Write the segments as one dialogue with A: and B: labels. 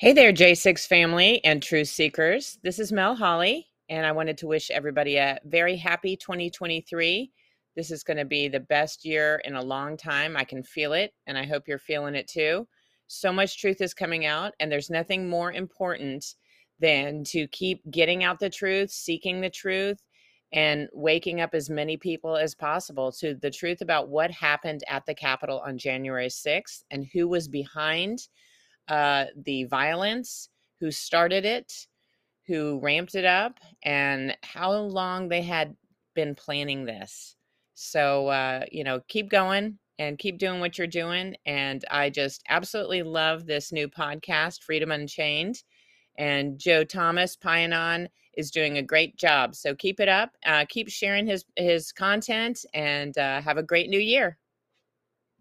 A: Hey there, J6 family and truth seekers. This is Mel Holly, and I wanted to wish everybody a very happy 2023. This is going to be the best year in a long time. I can feel it, and I hope you're feeling it too. So much truth is coming out, and there's nothing more important than to keep getting out the truth, seeking the truth, and waking up as many people as possible to the truth about what happened at the Capitol on January 6th and who was behind uh, the violence, who started it, who ramped it up, and how long they had been planning this. So, uh, you know, keep going and keep doing what you're doing. And I just absolutely love this new podcast, Freedom Unchained. And Joe Thomas Pianon is doing a great job. So keep it up. Uh, keep sharing his his content, and uh, have a great new year.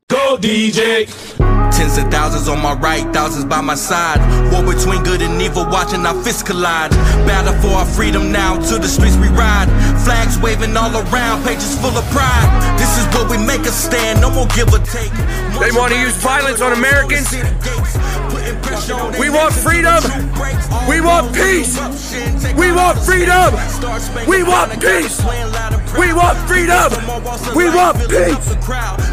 B: Go DJ.
C: Tens of thousands on my right, thousands by my side. War between good and evil, watching our fists collide. Battle for our freedom now, to the streets we ride. Flags waving all around, pages full of pride. This is where we make a stand, no more give or take.
B: They want to use violence on Americans. We want freedom. We want peace. We want freedom. We want peace. We want freedom. We want peace.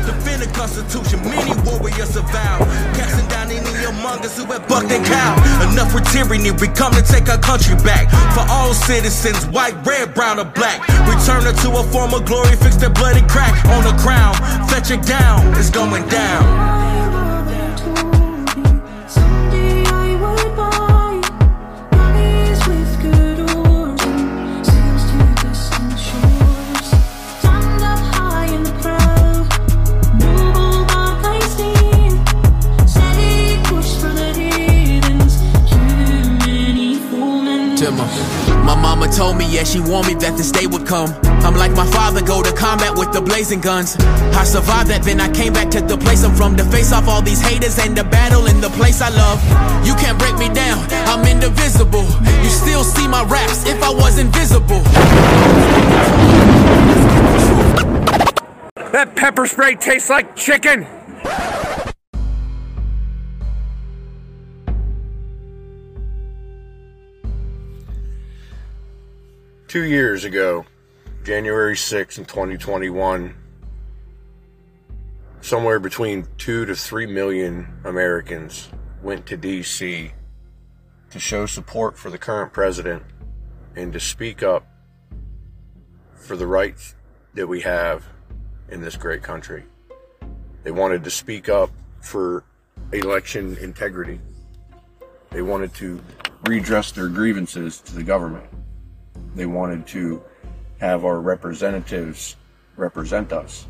C: Defend the Constitution, many warriors avow. Casting down any among us who have bucked and cow. Enough with tyranny, we come to take our country back. For all citizens, white, red, brown, or black. Return her to a form of glory, fix their bloody crack on the crown. Fetch it down, it's going down.
D: My mama told me, yeah, she warned me that this day would come. I'm like my father, go to combat with the blazing guns. I survived that, then I came back to the place I'm from to face off all these haters and the battle in the place I love. You can't break me down, I'm indivisible. You still see my raps if I was invisible.
B: That pepper spray tastes like chicken.
E: Two years ago, January 6th in 2021, somewhere between two to three million Americans went to DC to show support for the current president and to speak up for the rights that we have in this great country. They wanted to speak up for election integrity. They wanted to redress their grievances to the government. They wanted to have our representatives represent us.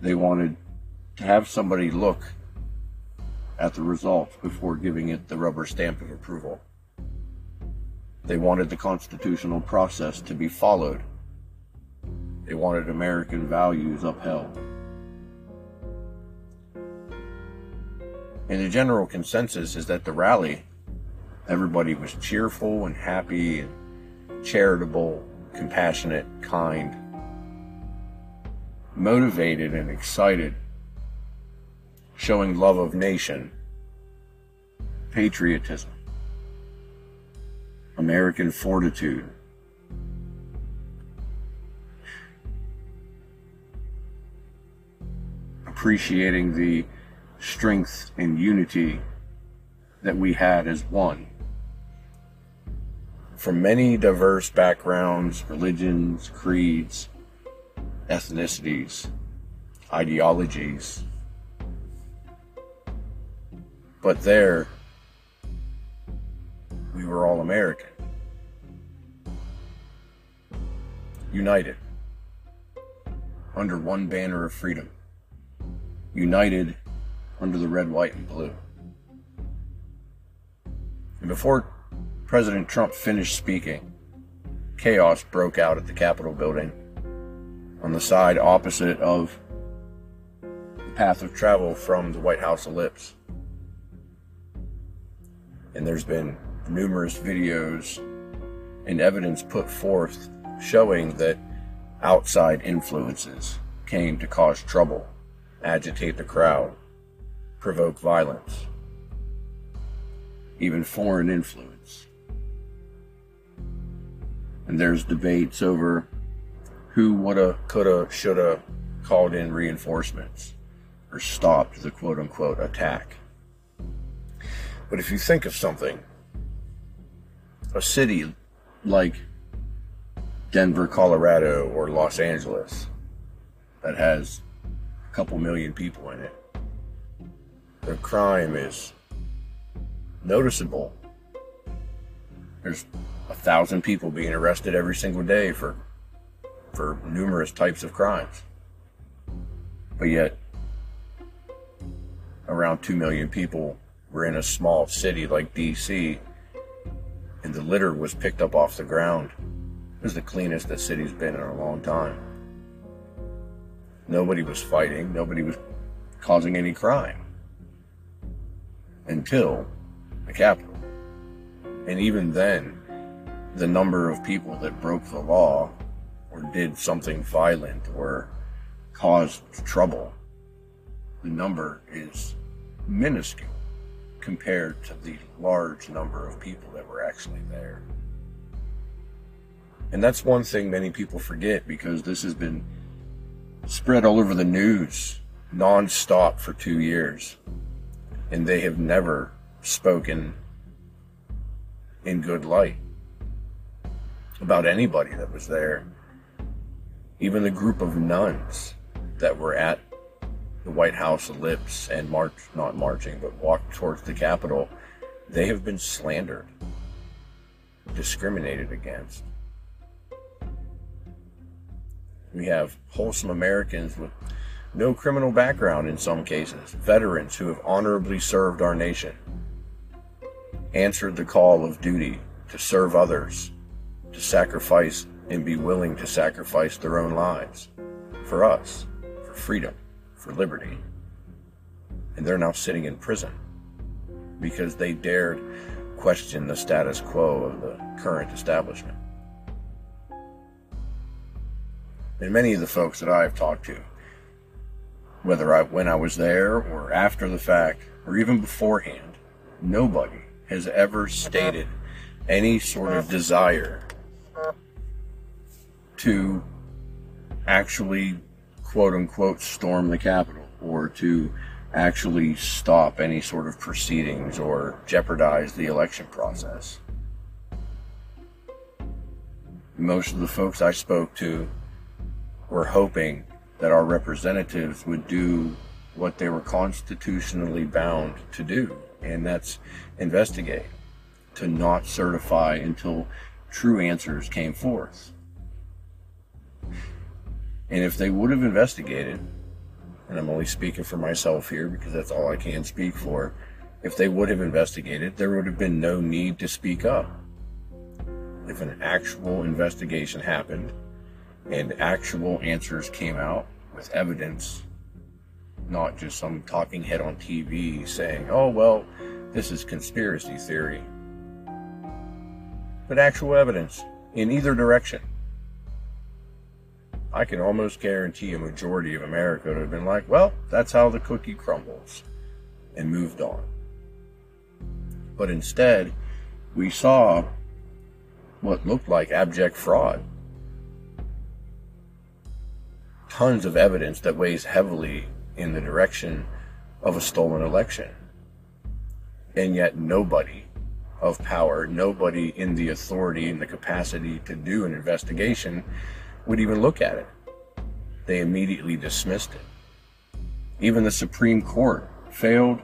E: They wanted to have somebody look at the results before giving it the rubber stamp of approval. They wanted the constitutional process to be followed. They wanted American values upheld. And the general consensus is that the rally, everybody was cheerful and happy and charitable, compassionate, kind, motivated and excited, showing love of nation, patriotism, American fortitude. Appreciating the strength and unity that we had as one from many diverse backgrounds, religions, creeds, ethnicities, ideologies. But there, we were all American. United under one banner of freedom. United under the red, white, and blue. And before President Trump finished speaking, chaos broke out at the Capitol building on the side opposite of the path of travel from the White House ellipse. And there's been numerous videos and evidence put forth showing that outside influences came to cause trouble, agitate the crowd, provoke violence. even foreign influence. And there's debates over who woulda, coulda, shoulda called in reinforcements or stopped the quote unquote attack. But if you think of something, a city like Denver, Colorado, or Los Angeles that has a couple million people in it, the crime is noticeable. There's a thousand people being arrested every single day for for numerous types of crimes. But yet around 2 million people were in a small city like DC and the litter was picked up off the ground. It was the cleanest the city's been in a long time. Nobody was fighting, nobody was causing any crime until the Capitol. And even then, the number of people that broke the law or did something violent or caused trouble, the number is minuscule compared to the large number of people that were actually there. And that's one thing many people forget because this has been spread all over the news non-stop for two years. And they have never spoken in good light about anybody that was there. Even the group of nuns that were at the White House ellipse and march, not marching, but walked towards the Capitol, they have been slandered, discriminated against. We have wholesome Americans with no criminal background in some cases, veterans who have honorably served our nation, answered the call of duty to serve others, to sacrifice and be willing to sacrifice their own lives for us, for freedom, for liberty. And they're now sitting in prison because they dared question the status quo of the current establishment. And many of the folks that I've talked to, whether I when I was there or after the fact or even beforehand, nobody has ever stated any sort of desire to actually quote unquote storm the Capitol or to actually stop any sort of proceedings or jeopardize the election process. Most of the folks I spoke to were hoping that our representatives would do what they were constitutionally bound to do, and that's investigate, to not certify until true answers came forth. And if they would have investigated, and I'm only speaking for myself here because that's all I can speak for, if they would have investigated, there would have been no need to speak up. If an actual investigation happened and actual answers came out with evidence, not just some talking head on TV saying, oh, well, this is conspiracy theory, but actual evidence in either direction. I can almost guarantee a majority of America would have been like, well, that's how the cookie crumbles, and moved on. But instead, we saw what looked like abject fraud. Tons of evidence that weighs heavily in the direction of a stolen election. And yet, nobody of power, nobody in the authority and the capacity to do an investigation would even look at it. They immediately dismissed it. Even the Supreme Court failed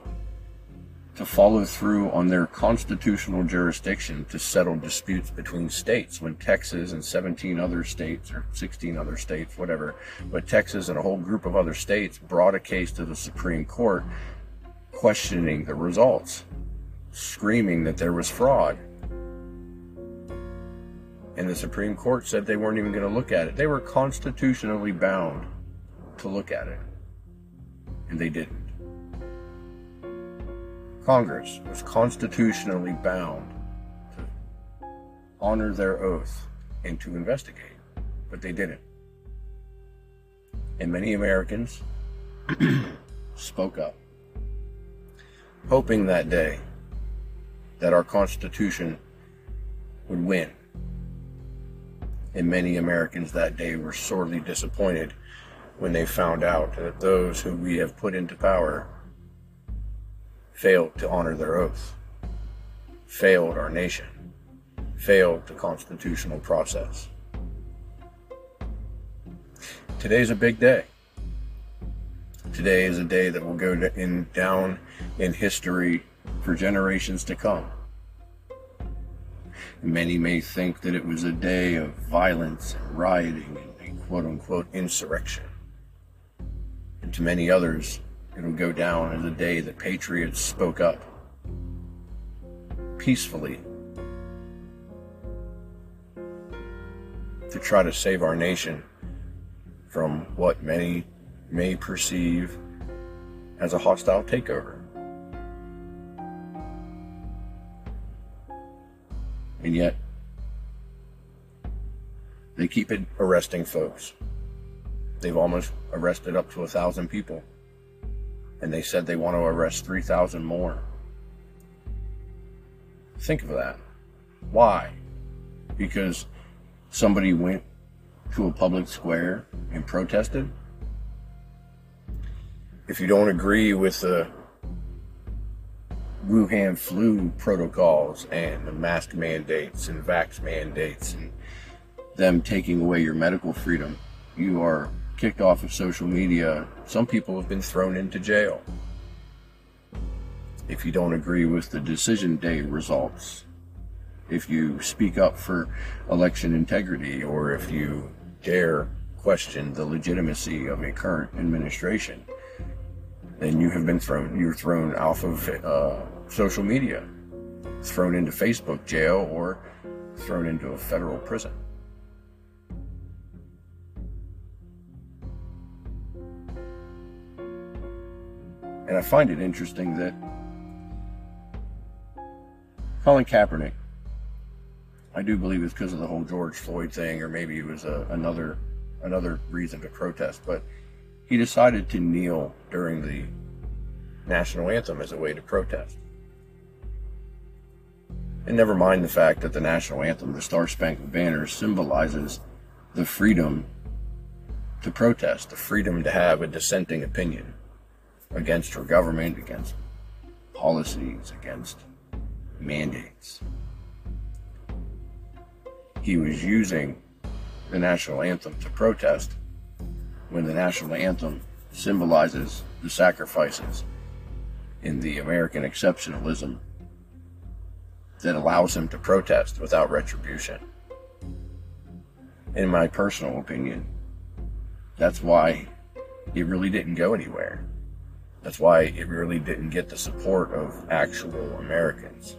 E: to follow through on their constitutional jurisdiction to settle disputes between states when Texas and 17 other states, or 16 other states, whatever, but Texas and a whole group of other states brought a case to the Supreme Court questioning the results, screaming that there was fraud. And the Supreme Court said they weren't even going to look at it. They were constitutionally bound to look at it. And they didn't. Congress was constitutionally bound to honor their oath and to investigate, but they didn't. And many Americans spoke up, hoping that day that our Constitution would win. And many Americans that day were sorely disappointed when they found out that those who we have put into power failed to honor their oath, failed our nation, failed the constitutional process. Today's a big day. Today is a day that will go in down in history for generations to come. Many may think that it was a day of violence and rioting and a quote unquote insurrection. And to many others, it'll go down as a day that patriots spoke up peacefully to try to save our nation from what many may perceive as a hostile takeover. And yet, they keep arresting folks. They've almost arrested up to a thousand people. And they said they want to arrest 3,000 more. Think of that. Why? Because somebody went to a public square and protested? If you don't agree with the Wuhan flu protocols and the mask mandates and vax mandates and them taking away your medical freedom, you are kicked off of social media. Some people have been thrown into jail. If you don't agree with the decision day results, if you speak up for election integrity, or if you dare question the legitimacy of a current administration, then you have been thrown. You're thrown off of uh, social media, thrown into Facebook jail, or thrown into a federal prison. And I find it interesting that Colin Kaepernick, I do believe it's because of the whole George Floyd thing, or maybe it was a, another another reason to protest, but he decided to kneel during the national anthem as a way to protest. And never mind the fact that the national anthem, the Star Spangled Banner, symbolizes the freedom to protest, the freedom to have a dissenting opinion against your government, against policies, against mandates. He was using the national anthem to protest when the national anthem symbolizes the sacrifices in the American exceptionalism that allows him to protest without retribution. In my personal opinion, that's why it really didn't go anywhere. That's why it really didn't get the support of actual Americans.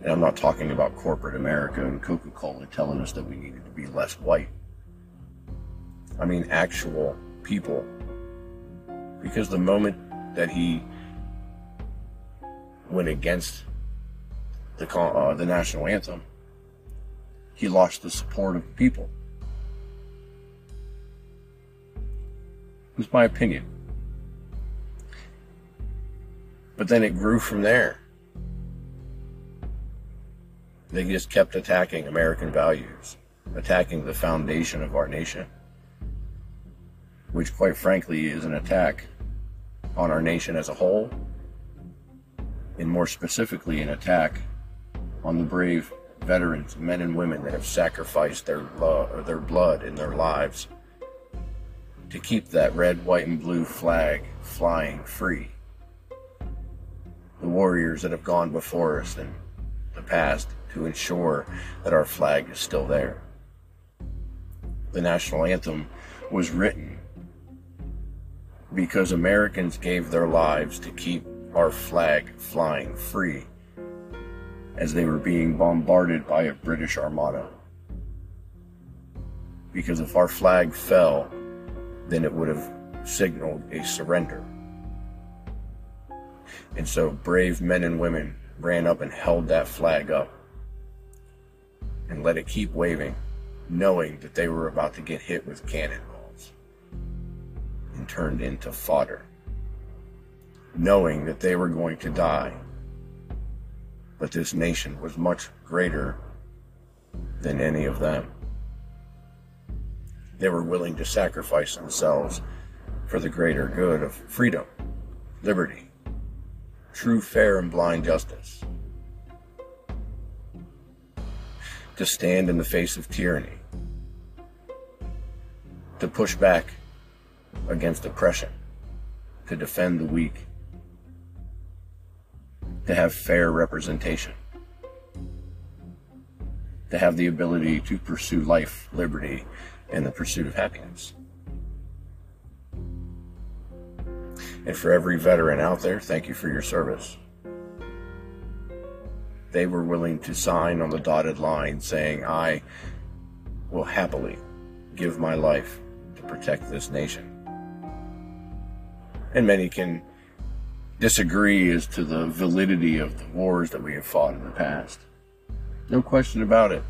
E: And I'm not talking about corporate America and Coca Cola telling us that we needed to be less white. I mean, actual people. Because the moment that he went against the, uh, the national anthem, he lost the support of the people. It's my opinion. But then it grew from there. They just kept attacking American values, attacking the foundation of our nation, which, quite frankly, is an attack on our nation as a whole, and more specifically, an attack on the brave veterans, men and women that have sacrificed their, lo- their blood and their lives to keep that red, white, and blue flag flying free the warriors that have gone before us in the past to ensure that our flag is still there. The national anthem was written because Americans gave their lives to keep our flag flying free as they were being bombarded by a British armada. Because if our flag fell, then it would have signaled a surrender. And so brave men and women ran up and held that flag up and let it keep waving, knowing that they were about to get hit with cannonballs turned into fodder, knowing that they were going to die But this nation was much greater than any of them. They were willing to sacrifice themselves for the greater good of freedom, liberty, true, fair, and blind justice. To stand in the face of tyranny, to push back against oppression, to defend the weak, to have fair representation, to have the ability to pursue life, liberty, and the pursuit of happiness. And for every veteran out there, thank you for your service. They were willing to sign on the dotted line saying, I will happily give my life to protect this nation. And many can disagree as to the validity of the wars that we have fought in the past. No question about it.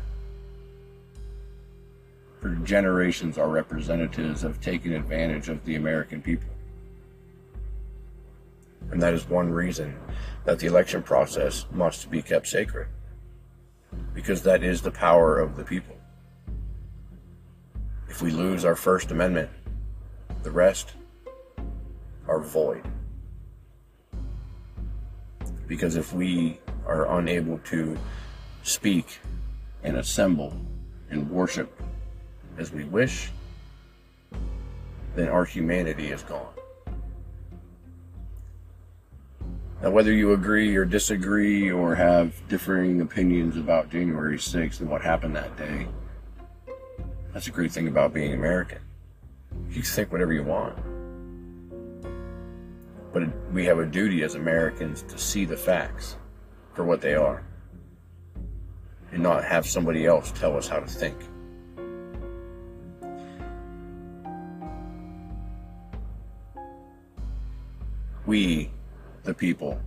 E: For generations, our representatives have taken advantage of the American people. And that is one reason that the election process must be kept sacred. Because that is the power of the people. If we lose our First Amendment, the rest are void. Because if we are unable to speak and assemble and worship as we wish, then our humanity is gone. Now, whether you agree or disagree or have differing opinions about January 6th and what happened that day, that's a great thing about being American. You can think whatever you want. But we have a duty as Americans to see the facts for what they are and not have somebody else tell us how to think. We, the people,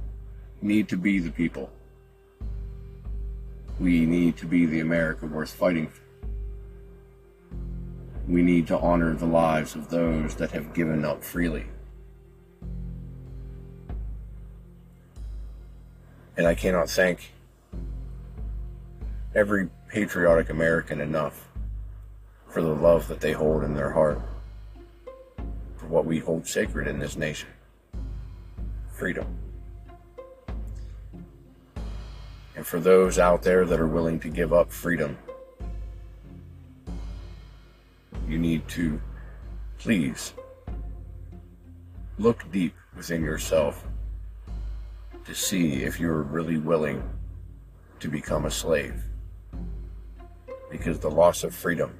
E: need to be the people. We need to be the America worth fighting for. We need to honor the lives of those that have given up freely. And I cannot thank every patriotic American enough for the love that they hold in their heart for what we hold sacred in this nation freedom. And for those out there that are willing to give up freedom, you need to please look deep within yourself to see if you're really willing to become a slave. Because the loss of freedom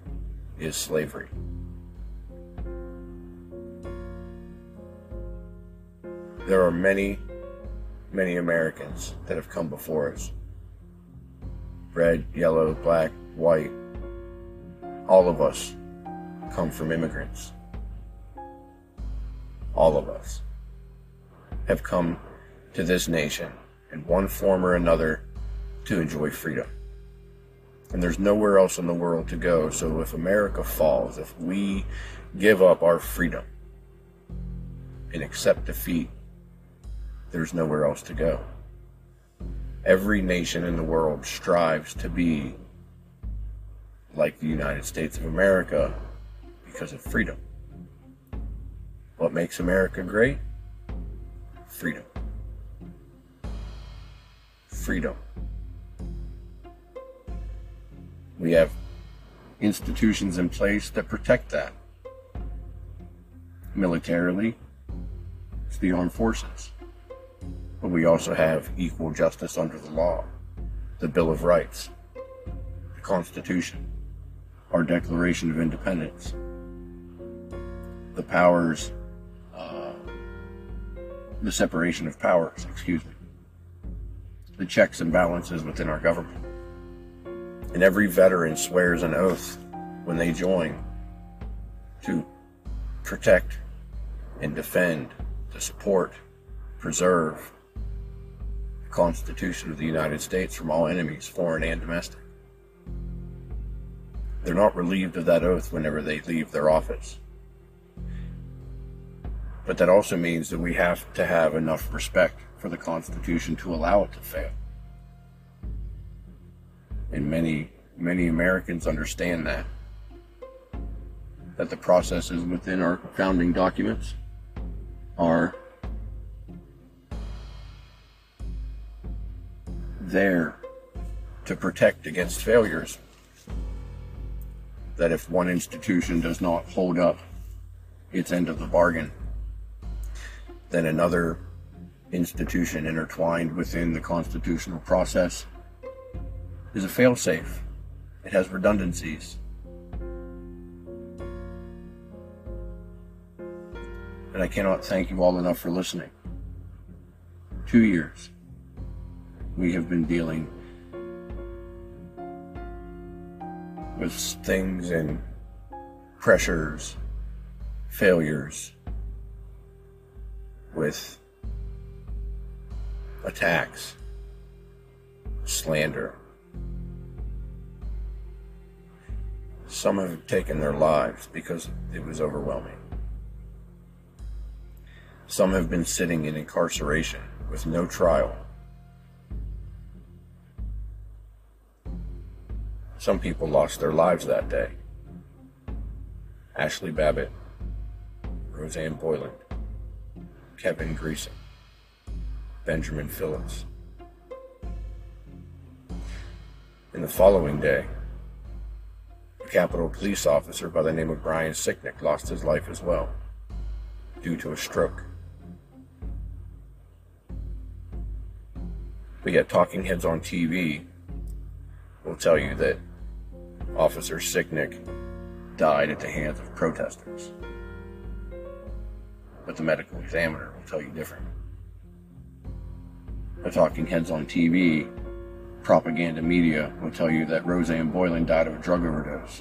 E: is slavery. There are many, many Americans that have come before us red, yellow, black, white. All of us come from immigrants. All of us have come to this nation in one form or another to enjoy freedom. And there's nowhere else in the world to go. So if America falls, if we give up our freedom and accept defeat, there's nowhere else to go. Every nation in the world strives to be like the United States of America because of freedom. What makes America great? Freedom. Freedom. We have institutions in place that protect that. Militarily, it's the armed forces. But we also have equal justice under the law, the Bill of Rights, the Constitution, our Declaration of Independence, the powers, uh, the separation of powers, excuse me, the checks and balances within our government. And every veteran swears an oath when they join to protect and defend, to support, preserve the Constitution of the United States from all enemies, foreign and domestic. They're not relieved of that oath whenever they leave their office. But that also means that we have to have enough respect for the Constitution to allow it to fail. And many, many Americans understand that. That the processes within our founding documents are there to protect against failures. That if one institution does not hold up its end of the bargain, then another institution intertwined within the constitutional process is a failsafe. It has redundancies. And I cannot thank you all enough for listening. Two years we have been dealing with things and pressures, failures, with attacks, slander. Some have taken their lives because it was overwhelming. Some have been sitting in incarceration with no trial. Some people lost their lives that day. Ashley Babbitt, Rosanne Boyland, Kevin Greeson, Benjamin Phillips. In the following day, a Capitol police officer by the name of Brian Sicknick lost his life as well, due to a stroke. But yet, talking heads on TV will tell you that Officer Sicknick died at the hands of protesters. But the medical examiner will tell you different. The talking heads on TV, propaganda media will tell you that Rosanne Boyland died of a drug overdose.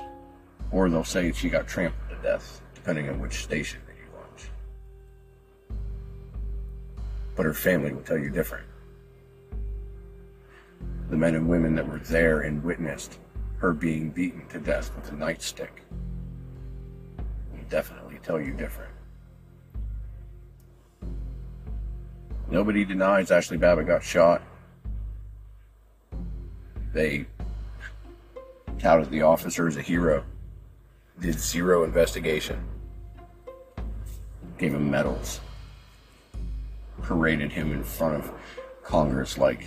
E: Or they'll say she got trampled to death, depending on which station that you watch. But her family will tell you different. The men and women that were there and witnessed her being beaten to death with a nightstick will definitely tell you different. Nobody denies Ashley Babbitt got shot. They touted the officer as a hero, did zero investigation, gave him medals, paraded him in front of Congress like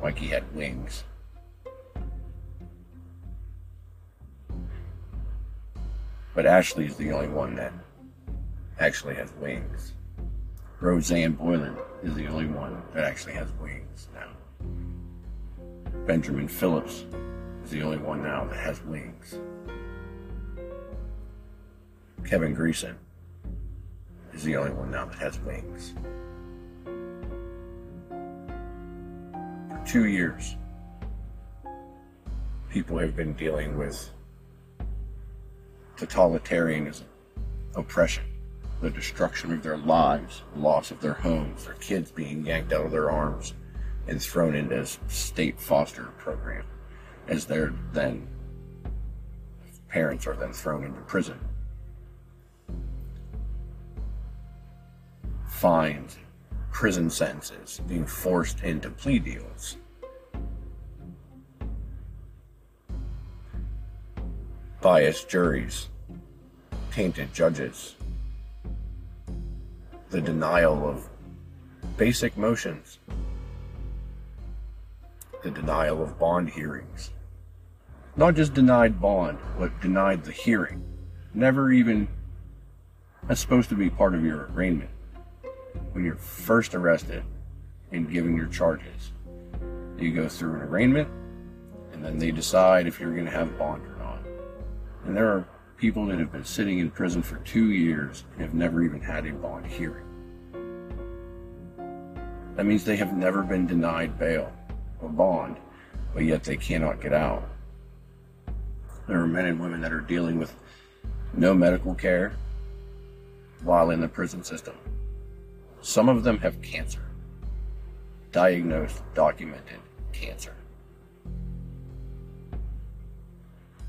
E: like he had wings. But Ashley is the only one that actually has wings. Rosanne Boyland is the only one that actually has wings now. Benjamin Phillips is the only one now that has wings. Kevin Greeson is the only one now that has wings. For two years, people have been dealing with totalitarianism, oppression, the destruction of their lives, loss of their homes, their kids being yanked out of their arms and thrown into state foster program as their then parents are then thrown into prison. Fines, prison sentences, being forced into plea deals. Biased juries, tainted judges, the denial of basic motions, the denial of bond hearings. Not just denied bond, but denied the hearing. Never even, that's supposed to be part of your arraignment. When you're first arrested and given your charges, you go through an arraignment, and then they decide if you're going to have bond or not. And there are people that have been sitting in prison for two years and have never even had a bond hearing. That means they have never been denied bail or bond, but yet they cannot get out. There are men and women that are dealing with no medical care while in the prison system. Some of them have cancer, diagnosed, documented cancer.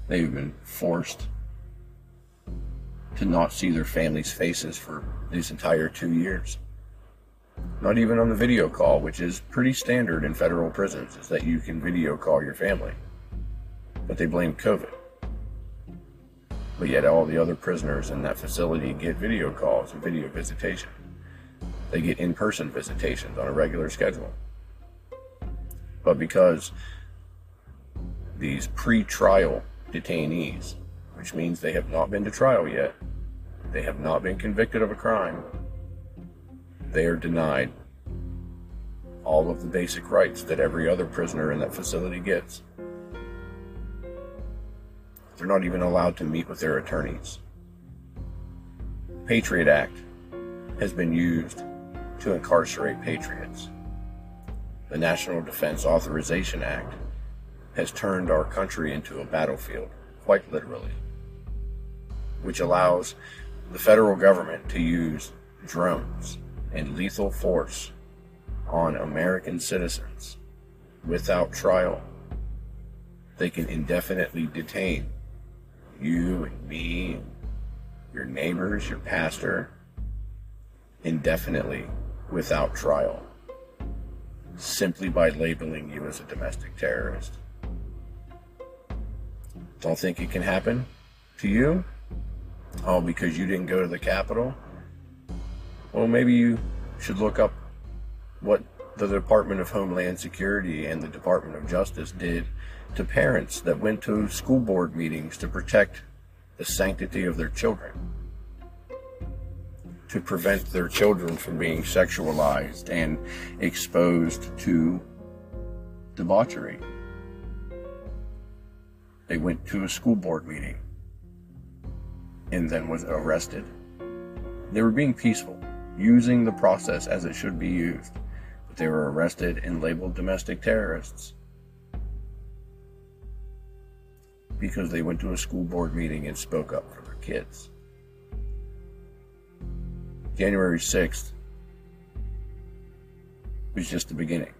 E: They've been forced to not see their families' faces for these entire two years. Not even on the video call, which is pretty standard in federal prisons, is that you can video call your family. But they blame COVID. But yet all the other prisoners in that facility get video calls and video visitation. They get in-person visitations on a regular schedule. But because these pre-trial detainees, which means they have not been to trial yet, they have not been convicted of a crime, they are denied all of the basic rights that every other prisoner in that facility gets. They're not even allowed to meet with their attorneys. Patriot Act has been used to incarcerate patriots. The National Defense Authorization Act has turned our country into a battlefield, quite literally, which allows the federal government to use drones and lethal force on American citizens without trial. They can indefinitely detain you and me and your neighbors, your pastor, indefinitely without trial, simply by labeling you as a domestic terrorist. Don't think it can happen to you? Oh, because you didn't go to the Capitol? Well, maybe you should look up what the Department of Homeland Security and the Department of Justice did to parents that went to school board meetings to protect the sanctity of their children, to prevent their children from being sexualized and exposed to debauchery. They went to a school board meeting and then was arrested. They were being peaceful, using the process as it should be used, but they were arrested and labeled domestic terrorists because they went to a school board meeting and spoke up for their kids. January 6th was just the beginning.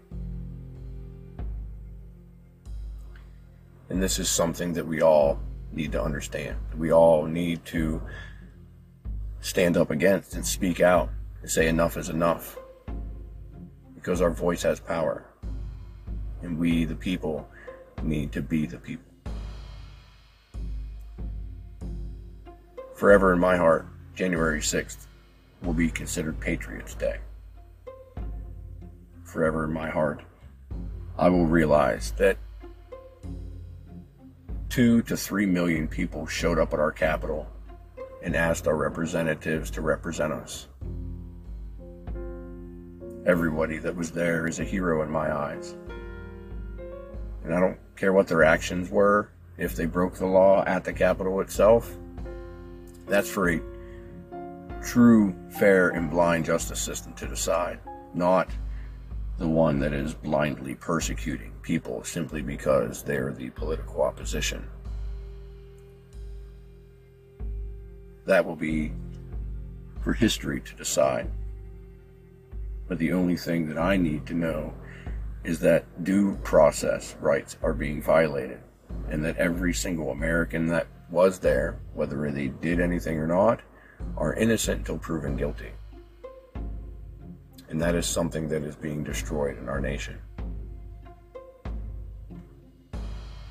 E: And this is something that we all need to understand. We all need to stand up against and speak out and say enough is enough. Because our voice has power. And we, the people, need to be the people. Forever in my heart, January 6th will be considered Patriots Day. Forever in my heart, I will realize that two to three million people showed up at our Capitol and asked our representatives to represent us. Everybody that was there is a hero in my eyes. And I don't care what their actions were, if they broke the law at the Capitol itself. That's for a true, fair, and blind justice system to decide, not the one that is blindly persecuting people simply because they're the political opposition. That will be for history to decide. But the only thing that I need to know is that due process rights are being violated and that every single American that was there, whether they did anything or not, are innocent until proven guilty. And that is something that is being destroyed in our nation.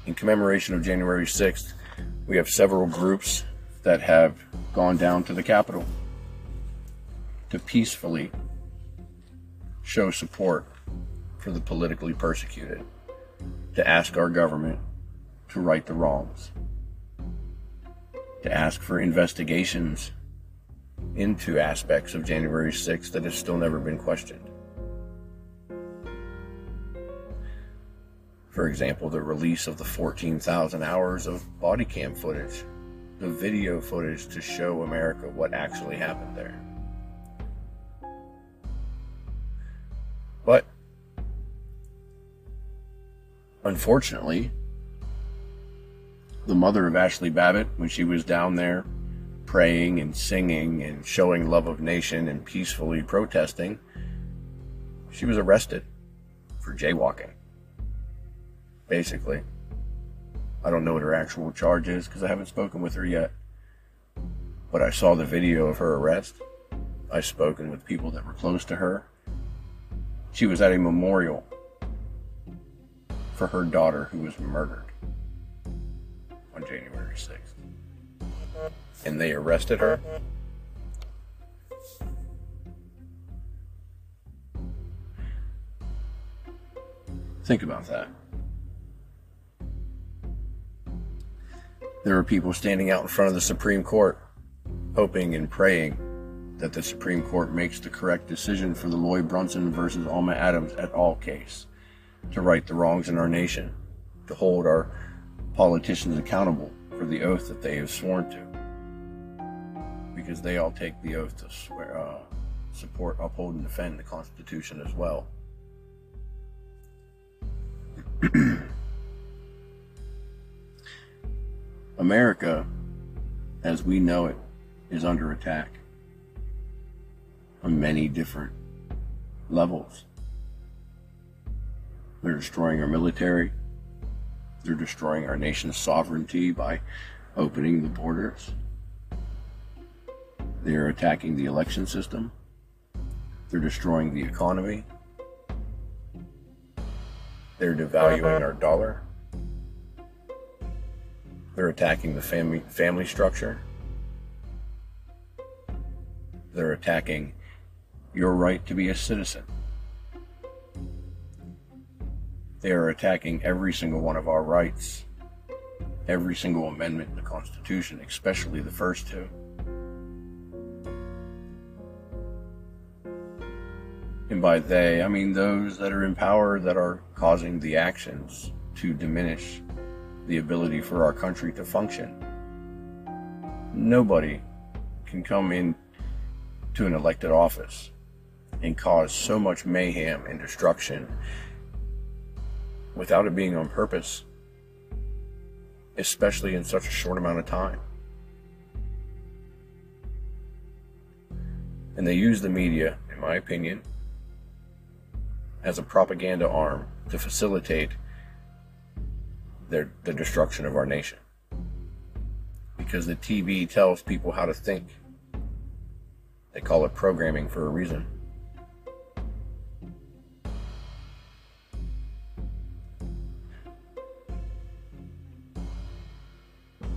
E: In commemoration of January 6th, we have several groups that have gone down to the Capitol to peacefully show support for the politically persecuted, to ask our government to right the wrongs, to ask for investigations into aspects of January 6th that have still never been questioned. For example, the release of the 14,000 hours of body cam footage, the video footage to show America what actually happened there. But unfortunately, the mother of Ashley Babbitt, when she was down there praying and singing and showing love of nation and peacefully protesting, she was arrested for jaywalking. Basically. I don't know what her actual charge is because I haven't spoken with her yet. But I saw the video of her arrest. I've spoken with people that were close to her. She was at a memorial for her daughter who was murdered on January 6th. And they arrested her. Think about that. There are people standing out in front of the Supreme Court, hoping and praying that the Supreme Court makes the correct decision for the Lloyd Brunson versus Alma Adams et al. case, to right the wrongs in our nation, to hold our politicians accountable for the oath that they have sworn to. Because they all take the oath to swear, uh, support, uphold, and defend the Constitution as well. America, as we know it, is under attack on many different levels. They're destroying our military. They're destroying our nation's sovereignty by opening the borders. They're attacking the election system. They're destroying the economy. They're devaluing our dollar. They're attacking the family family structure. They're attacking your right to be a citizen. They are attacking every single one of our rights, every single amendment in the Constitution, especially the first two. And by they, I mean those that are in power that are causing the actions to diminish the ability for our country to function. Nobody can come in to an elected office and cause so much mayhem and destruction without it being on purpose, especially in such a short amount of time. And they use the media, in my opinion, as a propaganda arm to facilitate their, the destruction of our nation. Because the TV tells people how to think. They call it programming for a reason.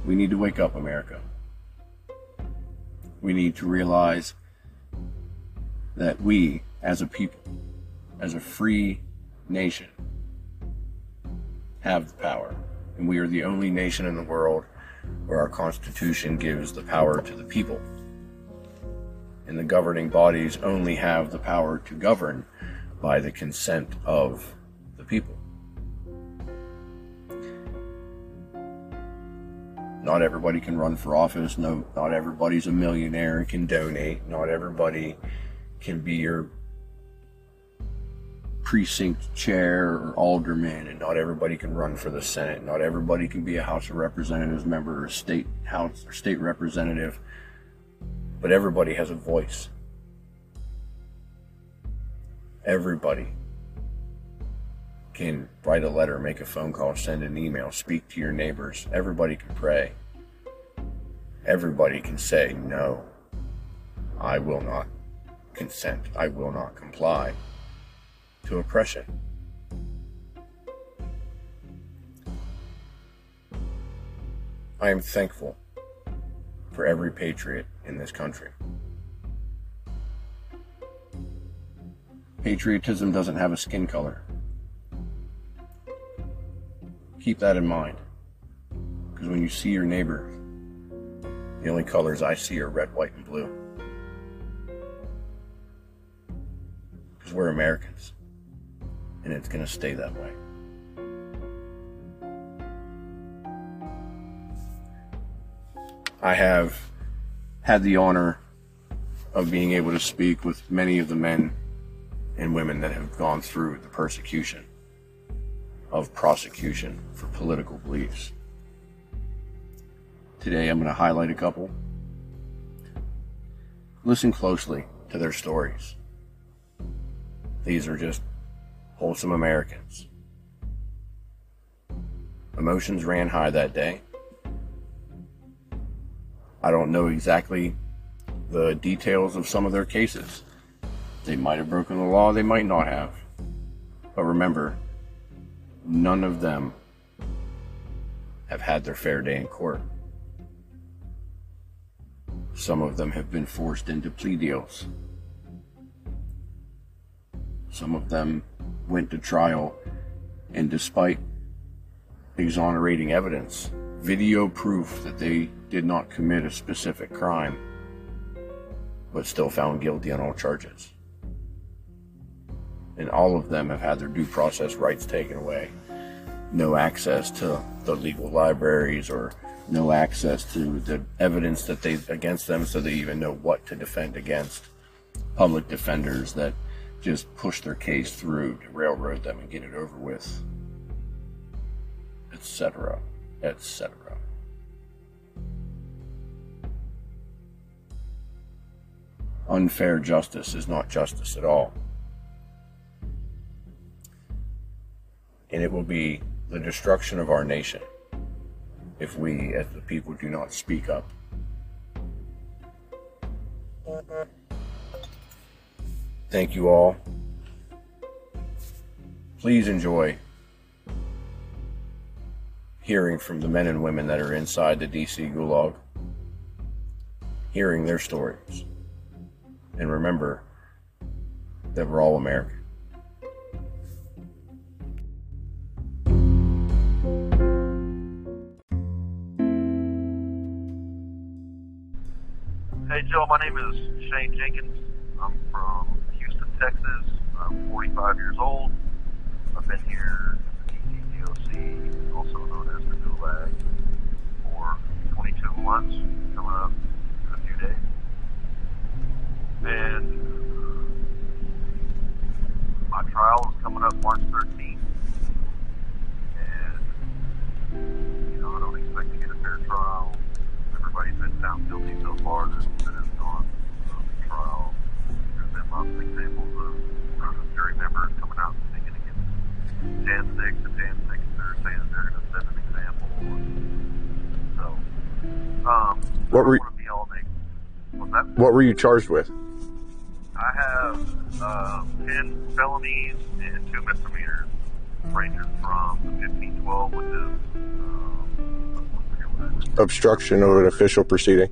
E: We need to wake up, America. We need to realize that we, as a people, as a free nation, have the power. And we are the only nation in the world where our Constitution gives the power to the people. And the governing bodies only have the power to govern by the consent of the people. Not everybody can run for office. No, not everybody's a millionaire and can donate. Not everybody can be your precinct chair or alderman, and not everybody can run for the Senate. Not everybody can be a House of Representatives member or a state house or state representative. But everybody has a voice. Everybody can write a letter, make a phone call, send an email, speak to your neighbors. Everybody can pray. Everybody can say, no, I will not consent. I will not comply to oppression. I am thankful for every patriot in this country. Patriotism doesn't have a skin color. Keep that in mind. Because when you see your neighbor, the only colors I see are red, white, and blue. Because we're Americans. And it's going to stay that way. I have had the honor of being able to speak with many of the men and women that have gone through the persecution of prosecution for political beliefs. Today I'm going to highlight a couple. Listen closely to their stories. These are just wholesome Americans. Emotions ran high that day. I don't know exactly the details of some of their cases, They might have broken the law, they might not have. But remember, none of them have had their fair day in court. Some of them have been forced into plea deals. Some of them went to trial, and despite exonerating evidence, video proof that they did not commit a specific crime, but still found guilty on all charges. And all of them have had their due process rights taken away. No access to the legal libraries or no access to the evidence that they against them so they even know what to defend against. Public defenders that just push their case through to railroad them and get it over with, etc., etc. Unfair justice is not justice at all. And it will be the destruction of our nation if we, as the people, do not speak up. Thank you all. Please enjoy hearing from the men and women that are inside the DC Gulag, hearing their stories. And remember that we're all American.
F: Hey, Joe, my name is Shane Jenkins. I'm from Texas. I'm 45 years old. I've been here at the DOC, also known as the Gulag, for 22 months, coming up in a few days. And my trial is coming up March 13th. And, you know, I don't expect to get a fair trial. Everybody's been found guilty so far that, that has gone um, to trial. There's been lots of examples of jury members coming out and speaking against Jan 6 and Jan 6 they're saying they're going to set an example. And so, um,
G: What were-
F: don't want to be all negative. What's that?
G: What were you charged with?
F: I have uh, 10 felonies and two misdemeanors, ranging from 1512, which is, um, I forget what it is.
G: Obstruction of an official proceeding.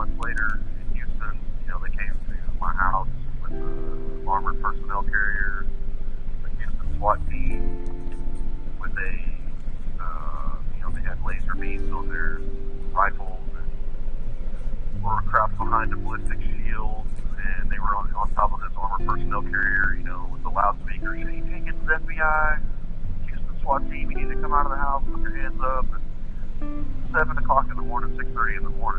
G: months later in Houston, you know, they came to my house with the armored personnel carrier, the Houston SWAT team, with a, uh, you know, they had laser beams on their rifles and were crouched behind a ballistic shield, and they were on, on top of this armored personnel carrier, you know, with the loudspeaker, you know, get the FBI, Houston SWAT team, you need to come out of the house, put your hands up, and 7 o'clock in the morning, 6.30 in the morning,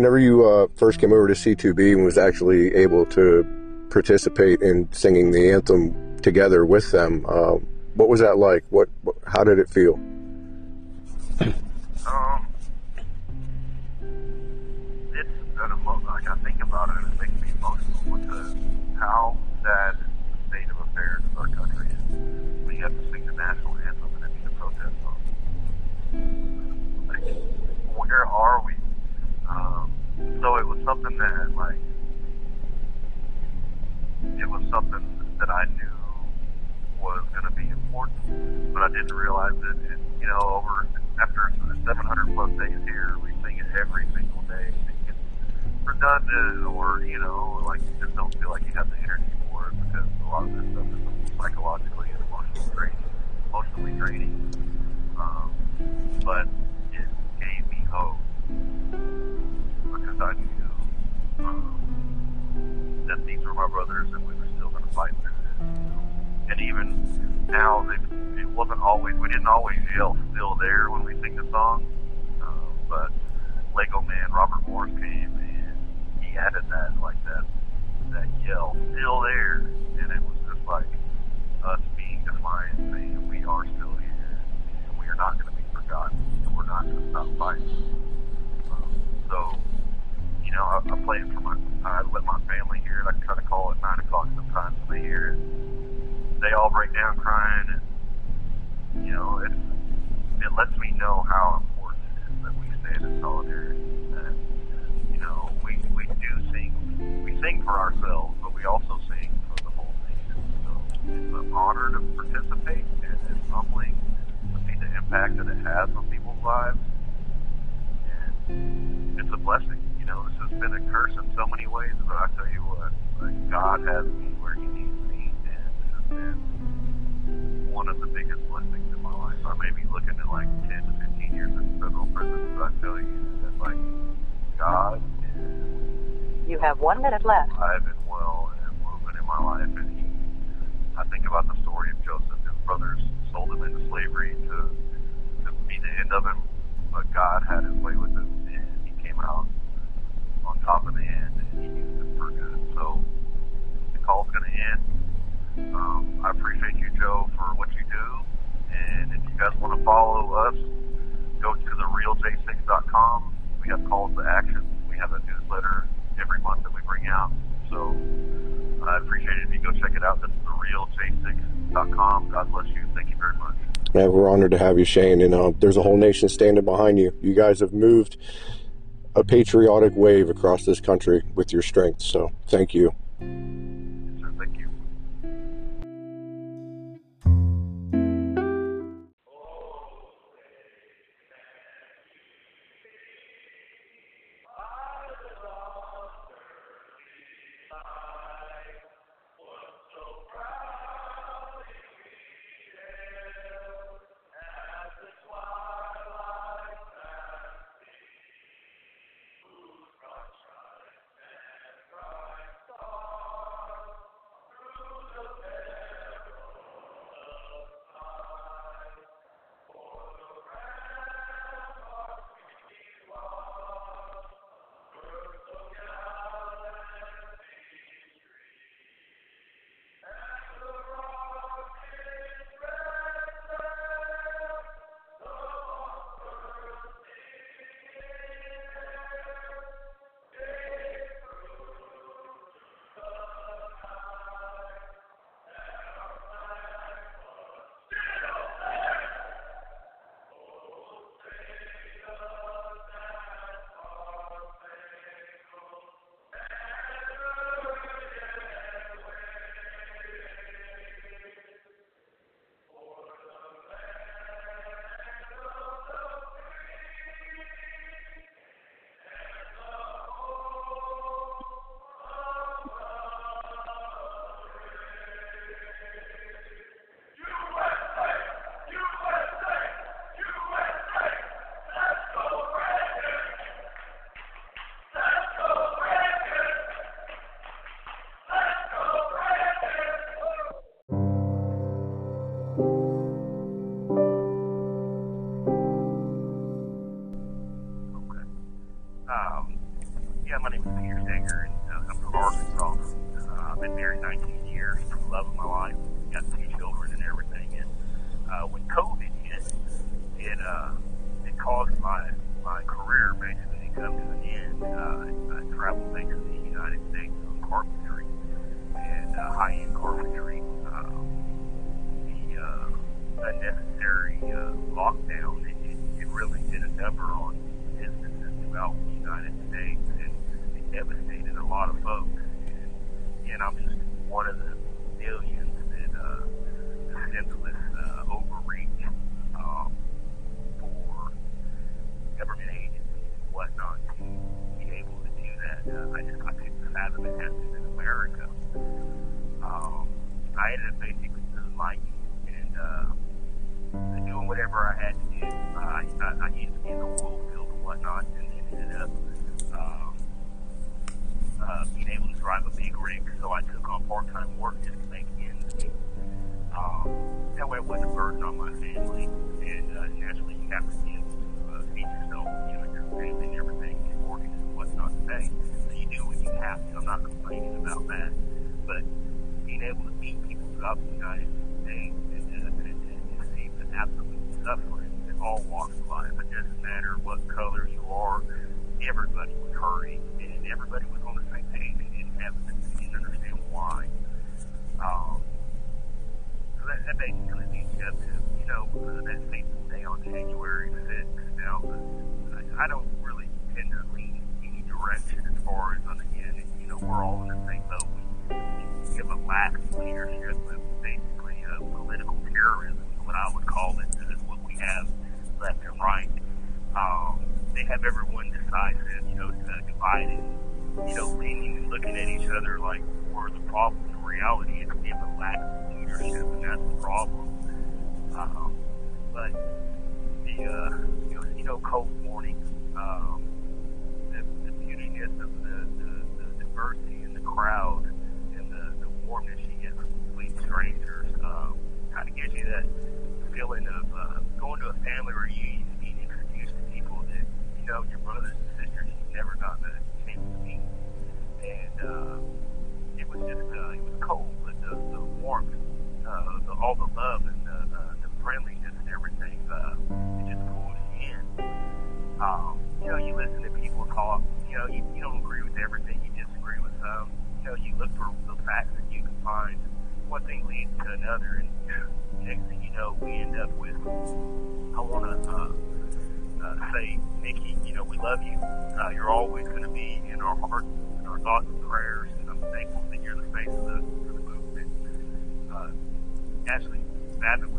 G: whenever you uh, first came over to C2B and was actually able to participate in singing the anthem together with them, uh, what was that like? What? How did it feel?
F: Sing, for ourselves, but we also sing for the whole nation. So it's an honor to participate and it's humbling to see the impact that it has on people's lives and it's a blessing. You know, this has been a curse in so many ways, but I tell you what, like God has me where He needs me, and has been one of the biggest blessings in my life. I may be looking at like 10 to 15 years in federal prison, but I tell you that like God is
H: You have one minute left.
F: I've been well and moving in my life, and He. I think about the story of Joseph. His brothers sold him into slavery to to be the end of him, but God had His way with him, and he came out on top of the end, and He used it for good. So the call's going to end. Um, I appreciate you, Joe, for what you do, and if you guys want to follow us, go to therealj6.com. We have calls to action. We have a newsletter every month that we bring out. So I'd appreciate it if you go check it out. That's therealj6.com. God bless you. Thank you very much.
G: Yeah, we're honored to have you, Shane. And uh, there's a whole nation standing behind you. You guys have moved a patriotic wave across this country with your strength. So thank
F: you. uh, going to a family reunion and being introduced to people that, you know, your brothers and sisters you've never gotten a chance to meet. And uh, it was just, uh, it was cold, but the, the warmth, uh, the, all the love and the, uh, the friendliness and everything, uh, it just pulled you in. Um, you know, you listen to people talk, you know, you, you don't agree with everything, you disagree with some. You know, you look for the facts that you can find. One thing leads to another, and hell we end up with. I want to uh, uh, say, Micki, you know, we love you. Uh, you're always going to be in our hearts and our thoughts and prayers, and I'm thankful that you're the face of the, of the movement. Uh, Ashli Babbitt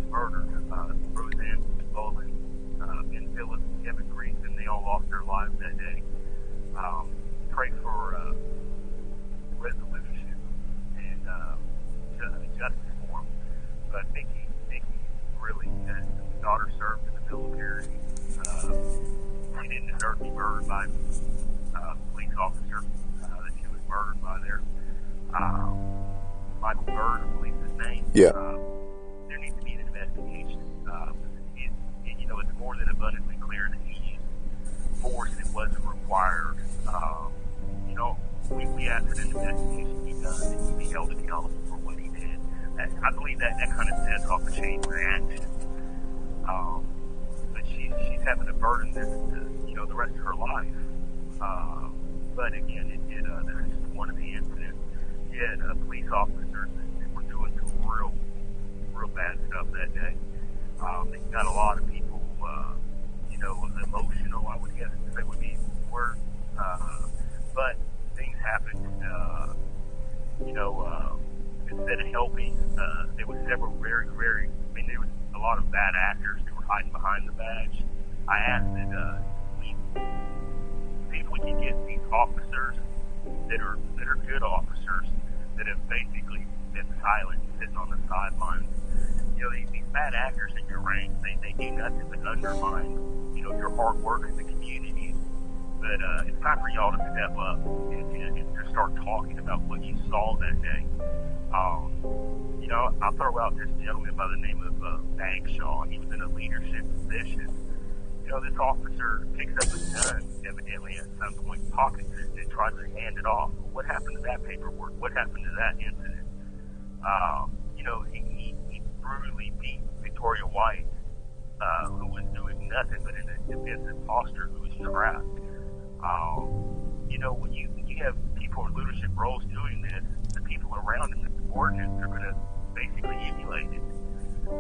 F: they do nothing but undermine, you know, your hard work in the community. But uh, it's time for y'all to step up and, and, and just start talking about what you saw that day. Um, you know, I'll throw out this gentleman by the name of uh, Bagshaw. He's been a leadership position. You know, this officer picks up a gun, evidently at some point, pockets it, and tries to hand it off. What happened to that paperwork? What happened to that incident? Um, you know, he, he, he brutally beat Victoria White uh, who was doing nothing but an defensive posture who was trapped. Um, you know, when you when you have people in leadership roles doing this, the people around him, the subordinates, are going to basically emulate it.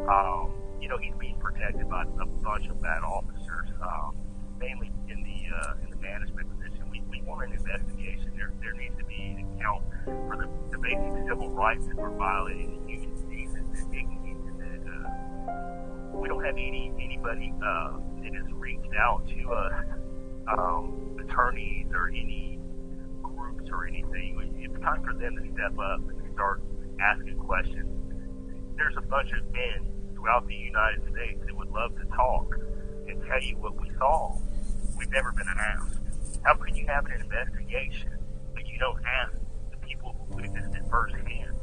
F: Um, you know, he's being protected by a bunch of bad officers, um, mainly in the uh, in the management position. We, we want an investigation. There there needs to be an account for the, the basic civil rights that were violated we don't have any anybody uh, that has reached out to us, um, attorneys or any groups or anything. It's time for them to step up and start asking questions. There's a bunch of men throughout the United States that would love to talk and tell you what we saw. We've never been asked. How can you have an investigation but you don't ask the people who witnessed it firsthand?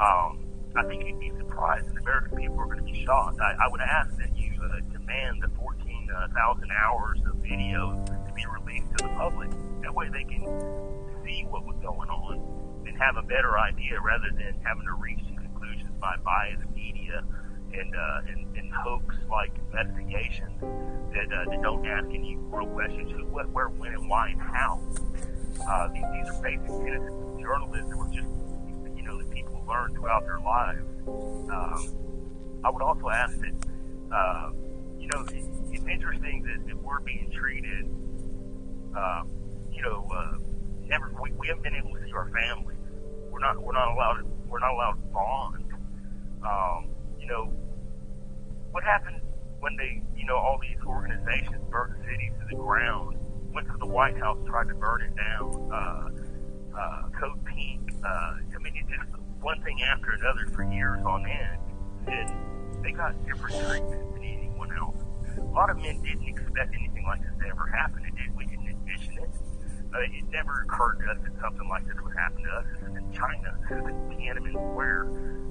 F: Um, I think you'd be surprised, and American people are going to be shocked. I, I would ask that you uh, demand the 14,000 hours of video to be released to the public. That way they can see what was going on and have a better idea rather than having to reach to conclusions by biased media and, uh, and, and hoax-like investigations that, uh, that don't ask any real questions who, what, where, when, and why, and how. Uh, these, these are basic tenets of journalism or just, learn throughout their lives. Um, I would also ask that, uh, you know, it, it's interesting that, that we're being treated, uh, you know, uh, never, we, we haven't been able to see our families. We're not, we're not allowed, we're not allowed to bond. Um, you know, what happened when they, you know, all these organizations burnt the city to the ground, went to the White House, tried to burn it down, uh, uh, Code Pink, uh, I mean, it just one thing after another for years on end, and they got different treatment than anyone else. A lot of men didn't expect anything like this to ever happen. It did. We didn't envision it. Uh, it never occurred to us that something like this would happen to us. This is in China. This is in Tiananmen Square.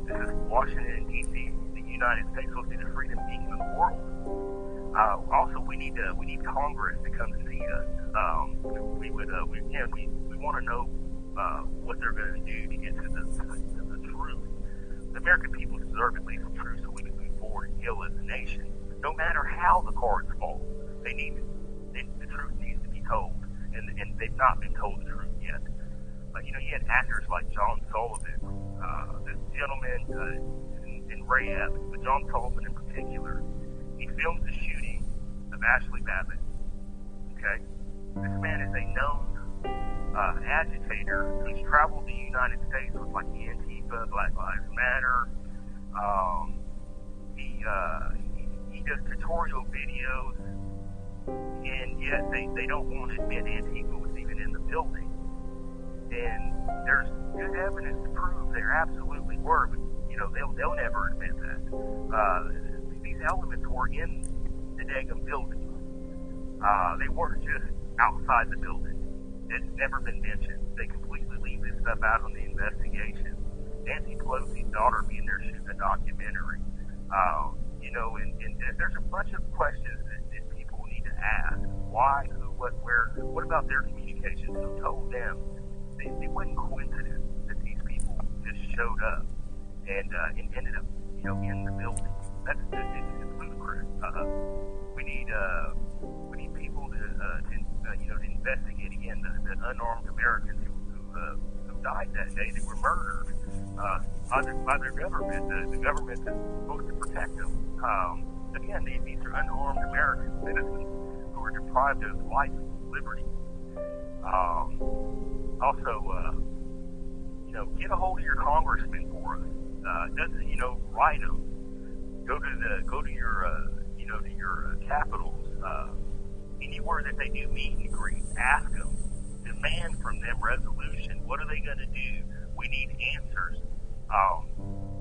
F: This is Washington, D.C., the United States, to be the freedom beacon of the world. Uh, also, we need to, we need Congress to come see us. Um, we would, uh, we, again, we, we want to know uh, what they're going to do to get to the. The American people deserve at least some truth so we can move forward and heal as a nation. No matter how the cards fall, they need they, the truth needs to be told, and and they've not been told the truth yet. Uh, you know, you had actors like John Sullivan, uh, this gentleman, uh, and, and Ray but John Sullivan in particular. He filmed the shooting of Ashli Babbitt. Okay, this man is a known uh, agitator who's traveled the United States with like the Antifa, Black Lives Matter. Um, he, uh, he he does tutorial videos, and yet they, they don't want to admit Antifa was even in the building. And there's good evidence to prove there absolutely were, but you know they'll they'll never admit that. Uh, these elements were in the Dagum building. Uh, they weren't just outside the building. It's never been mentioned. They completely leave this stuff out on the investigation. Nancy Pelosi's daughter being there shooting a documentary. Uh, you know, and, and there's a bunch of questions that, that people need to ask. Why, who, what, where, what about their communications? Who told them? It, it wasn't coincidence that these people just showed up and, uh, and ended up, you know, in the building. That's just, it's, it's ludicrous. Uh, we need, uh, we need people to, uh, to uh, you know, to investigate again the, the unarmed Americans who, who, uh, who died that day that were murdered uh, by, the, by their government, the, the government that's supposed to protect them. Um, again, these, these are unarmed American citizens who were deprived of life, liberty. Um, also, uh, you know, get a hold of your congressman for us. Uh, doesn't you know, write them. Go to the go to your uh, you know to your uh, capitals. Uh, anywhere that they do meet and greet, ask them. Demand from them resolution. What are they going to do? We need answers. Um,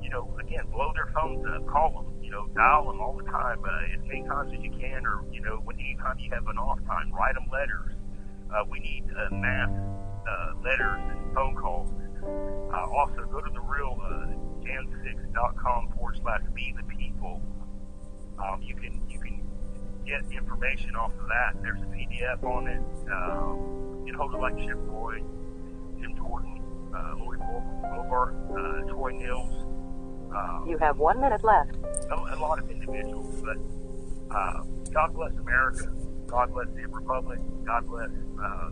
F: you know, again, blow their phones up, call them. You know, dial them all the time, uh, as many times as you can, or you know, anytime you have an off time, write them letters. Uh, we need uh, mass uh, letters and phone calls. Uh, also, go to the real uh, jan6.com forward slash be the people. Um, you can you can get information off of that. There's a PDF on it. Um, get hold of like Chip Roy,
G: uh, Lloyd Wilbur, uh, Troy Nehls.
F: Um, you have one minute left.
G: A, lot of individuals, but uh, God bless America. God bless the Republic. God bless uh,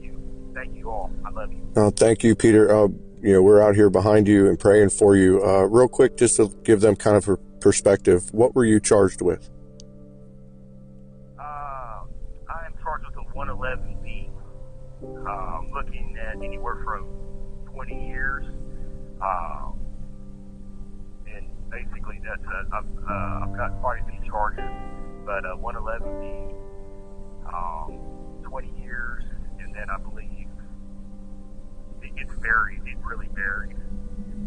G: you. Thank you all. I love you.
E: Oh, thank you, Peter. Uh, you know, we're out here behind you and praying for you. Uh, real quick, just to give them kind of a perspective, what were you charged with?
G: Uh, I am charged with a 111B, uh, looking at anywhere from 20 years. Um, and basically, that's uh, I've, uh, I've got quite a few charges, but uh, 111B, um, 20 years, and then I believe it gets varied. It really varies.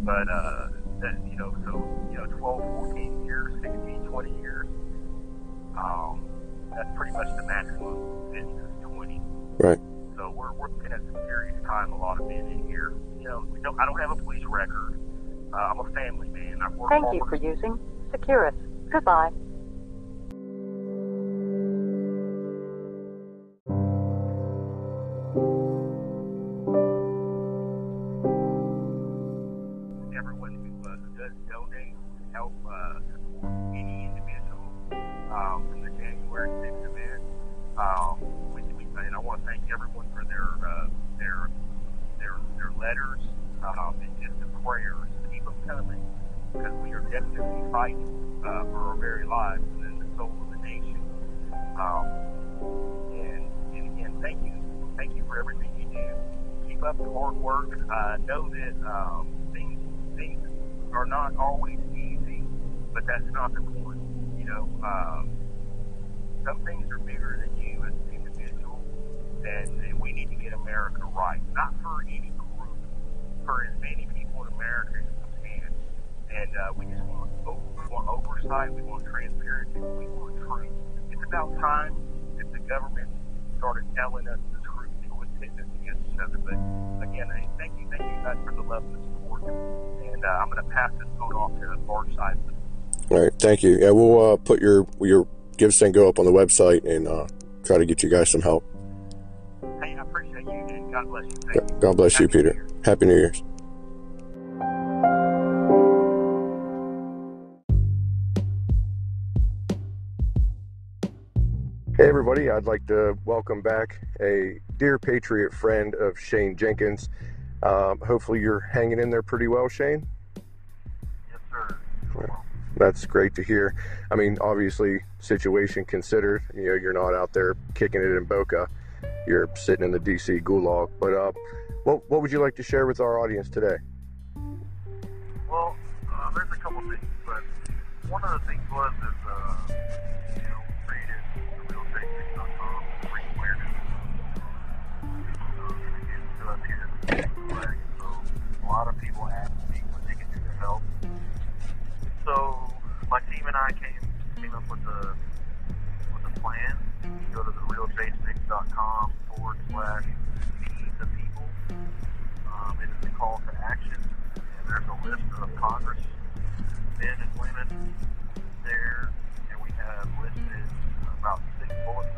G: But uh, that you know, so you know, 12,
F: Thank you for using Securus. Goodbye.
E: All right. Thank you. Yeah, we'll uh, put your your Give Send Go up on the website and uh, try to get you guys some help.
G: Hey, I appreciate you, and God bless you. Thank you.
E: God bless you,
G: Happy New
E: Peter.
G: Year.
E: Happy New Year's. Hey, everybody. I'd like to welcome back a dear Patriot friend of Shane Jenkins. Um, hopefully, you're hanging in there pretty well, Shane.
G: Yes, sir.
E: That's great to hear. I mean, obviously, situation considered, you know, you're not out there kicking it in Boca. You're sitting in the DC gulag. But uh, what what would you like to share with our audience today?
G: Well, uh, there's a couple things, but one of the things was is, uh, you know, created real realj6.com, bring awareness uh, the. So a lot of people ask So my team and I came came up with a with a plan. You Go to the realj6.com forward slash feed the people. Um, it is a call to action and there's a list of Congress men and women there, and we have listed about six bullet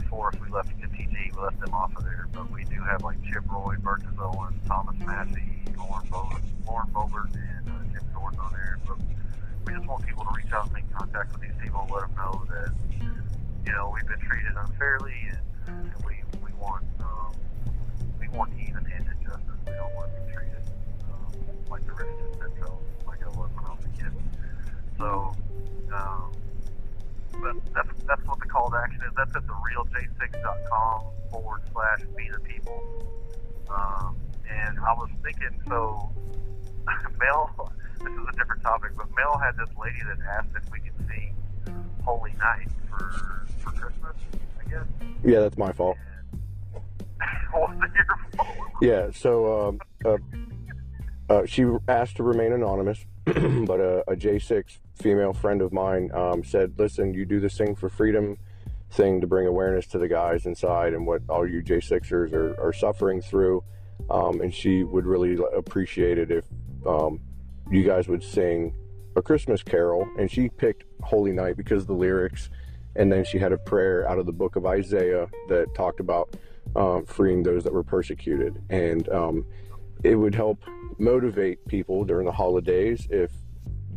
G: that we know that are for us. We left TG, we left them off of there. But we do have like Chip Roy, Burgess Owens, Thomas Massie, Lauren Bowler, Lauren Boebert, and uh, Jim Thornton on there. But we just want people to reach out and make contact with these people and let them know that you know we've been treated unfairly and, and we we want um, we want even-handed justice. We don't want to be treated um, like the rest of themselves, like I was when I was a kid. So, um, but that's that's what the call to action is. That's at the realj6.com forward slash be the people. Um, and I was thinking, so Mel, this is a different topic, but Mel had this lady that asked if we could sing Holy Night for for Christmas, I guess.
E: Yeah, that's my fault. Yeah, so um, uh, uh, she asked to remain anonymous, but a, a J6 female friend of mine um, said, "Listen, you do this thing for Freedom thing to bring awareness to the guys inside and what all you J6ers are, are suffering through, um, and she would really appreciate it if um, you guys would sing a Christmas carol." And she picked Holy Night because of the lyrics, and then she had a prayer out of the book of Isaiah that talked about um, freeing those that were persecuted, and um, it would help motivate people during the holidays if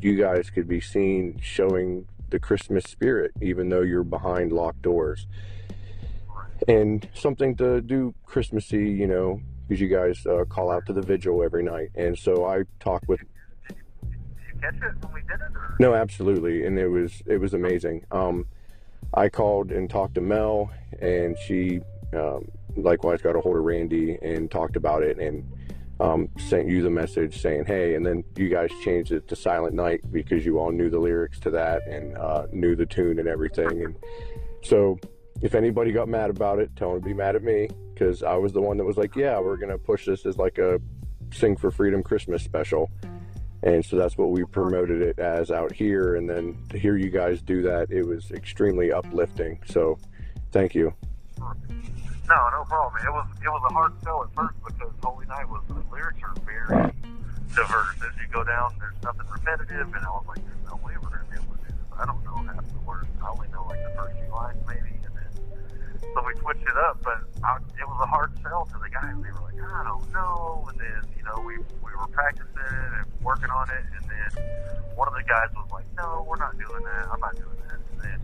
E: you guys could be seen showing the Christmas spirit, even though you're behind locked doors. And something to do Christmassy, you know, because you guys uh, call out to the vigil every night. And so I talked with
G: catch it when we did it?
E: No, absolutely, and it was it was amazing. Um, I called and talked to Mel, and she um, likewise got a hold of Randy and talked about it, and um, sent you the message saying, "Hey," and then you guys changed it to Silent Night because you all knew the lyrics to that and uh, knew the tune and everything, and so. If anybody got mad about it, tell them to be mad at me because I was the one that was like, "Yeah, we're gonna push this as like a Sing for Freedom Christmas special," and so that's what we promoted it as out here. And then to hear you guys do that it was extremely uplifting. So thank you
G: no, no problem. It was it was a hard sell at first because Holy Night was the lyrics are very diverse. As you go down, there's nothing repetitive, and I was like, there's no way we're gonna be able to do this. I don't know half the words. I only know like the first few lines maybe, and then so we switched it up. But I, it was a hard sell to the guys. They were like, I don't know, and then you know we we were practicing it and working on it, and then one of the guys was like, No, we're not doing that. I'm not doing that. And then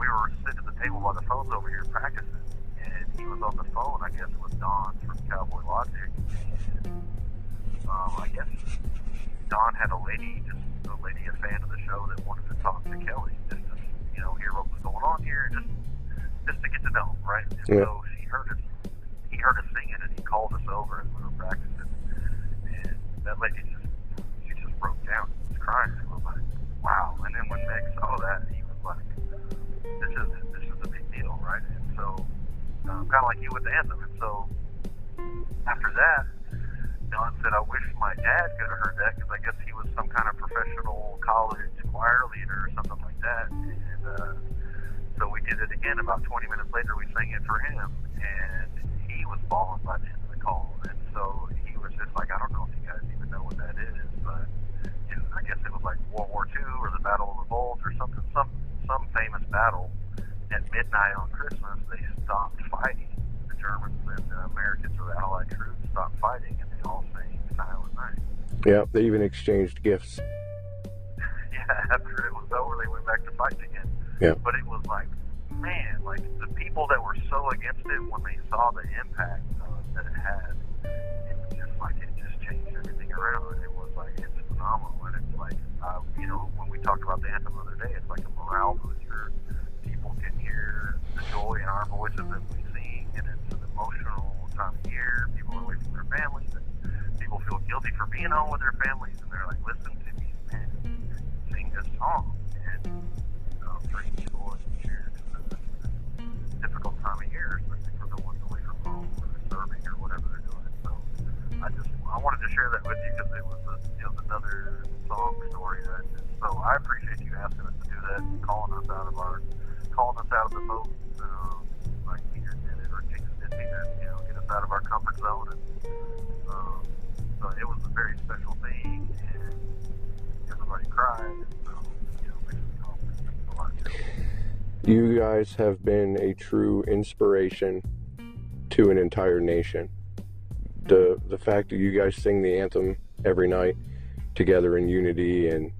G: we were sitting at the table while the phone's over here practicing he was on the phone, I guess, with Don from Cowboy Logic. And um, I guess Don had a lady, just a lady, a fan of the show, that wanted to talk to Kelly, just to, you know, hear what was going on here, just just to get to know, him, right? And
E: Yeah.
G: so she heard us, he heard us singing, and he called us over as we were practicing, and that lady just, she just broke down, she was crying, and was like, wow. And then when Meg saw that, he was like, this is this is a big deal, right? And so, um, kind of like you with the anthem, and so after that. Don said, I wish my dad could have heard that because I guess he was some kind of professional college choir leader or something like that. And uh, so we did it again. About 20 minutes later, we sang it for him, and he was bawling by the end of the call. And so he was just like, I don't know if you guys even know what that is, but know, I guess it was like World War II or the Battle of the Bulge or something, some some famous battle. At midnight on Christmas, they stopped fighting. The Germans and the Americans or the Allied troops stopped fighting, and they all sang Silent Night.
E: Yeah, they even exchanged gifts.
G: yeah, after it was over, they went back to fight again.
E: Yeah.
G: But it was like, man, like the people that were so against it when they saw the impact uh, that it had, it was just like it just changed everything around. And it was like it's phenomenal, and it's like, uh, you know, when we talked about the anthem the other day, it's like a morale booster. People hear the joy in our voices as we sing, and it's an emotional time of year. People are away from their families, and people feel guilty for being home with their families, and they're like, listen to me, man, sing this song, and um, bring joy and cheer to this difficult time of year, especially for the ones away from home or serving or whatever they're doing. So I just I wanted to share that with you because it was a, you know another song story. That, so I appreciate you asking You
E: guys have been a true inspiration to an entire nation. The the fact that you guys sing the anthem every night together in unity and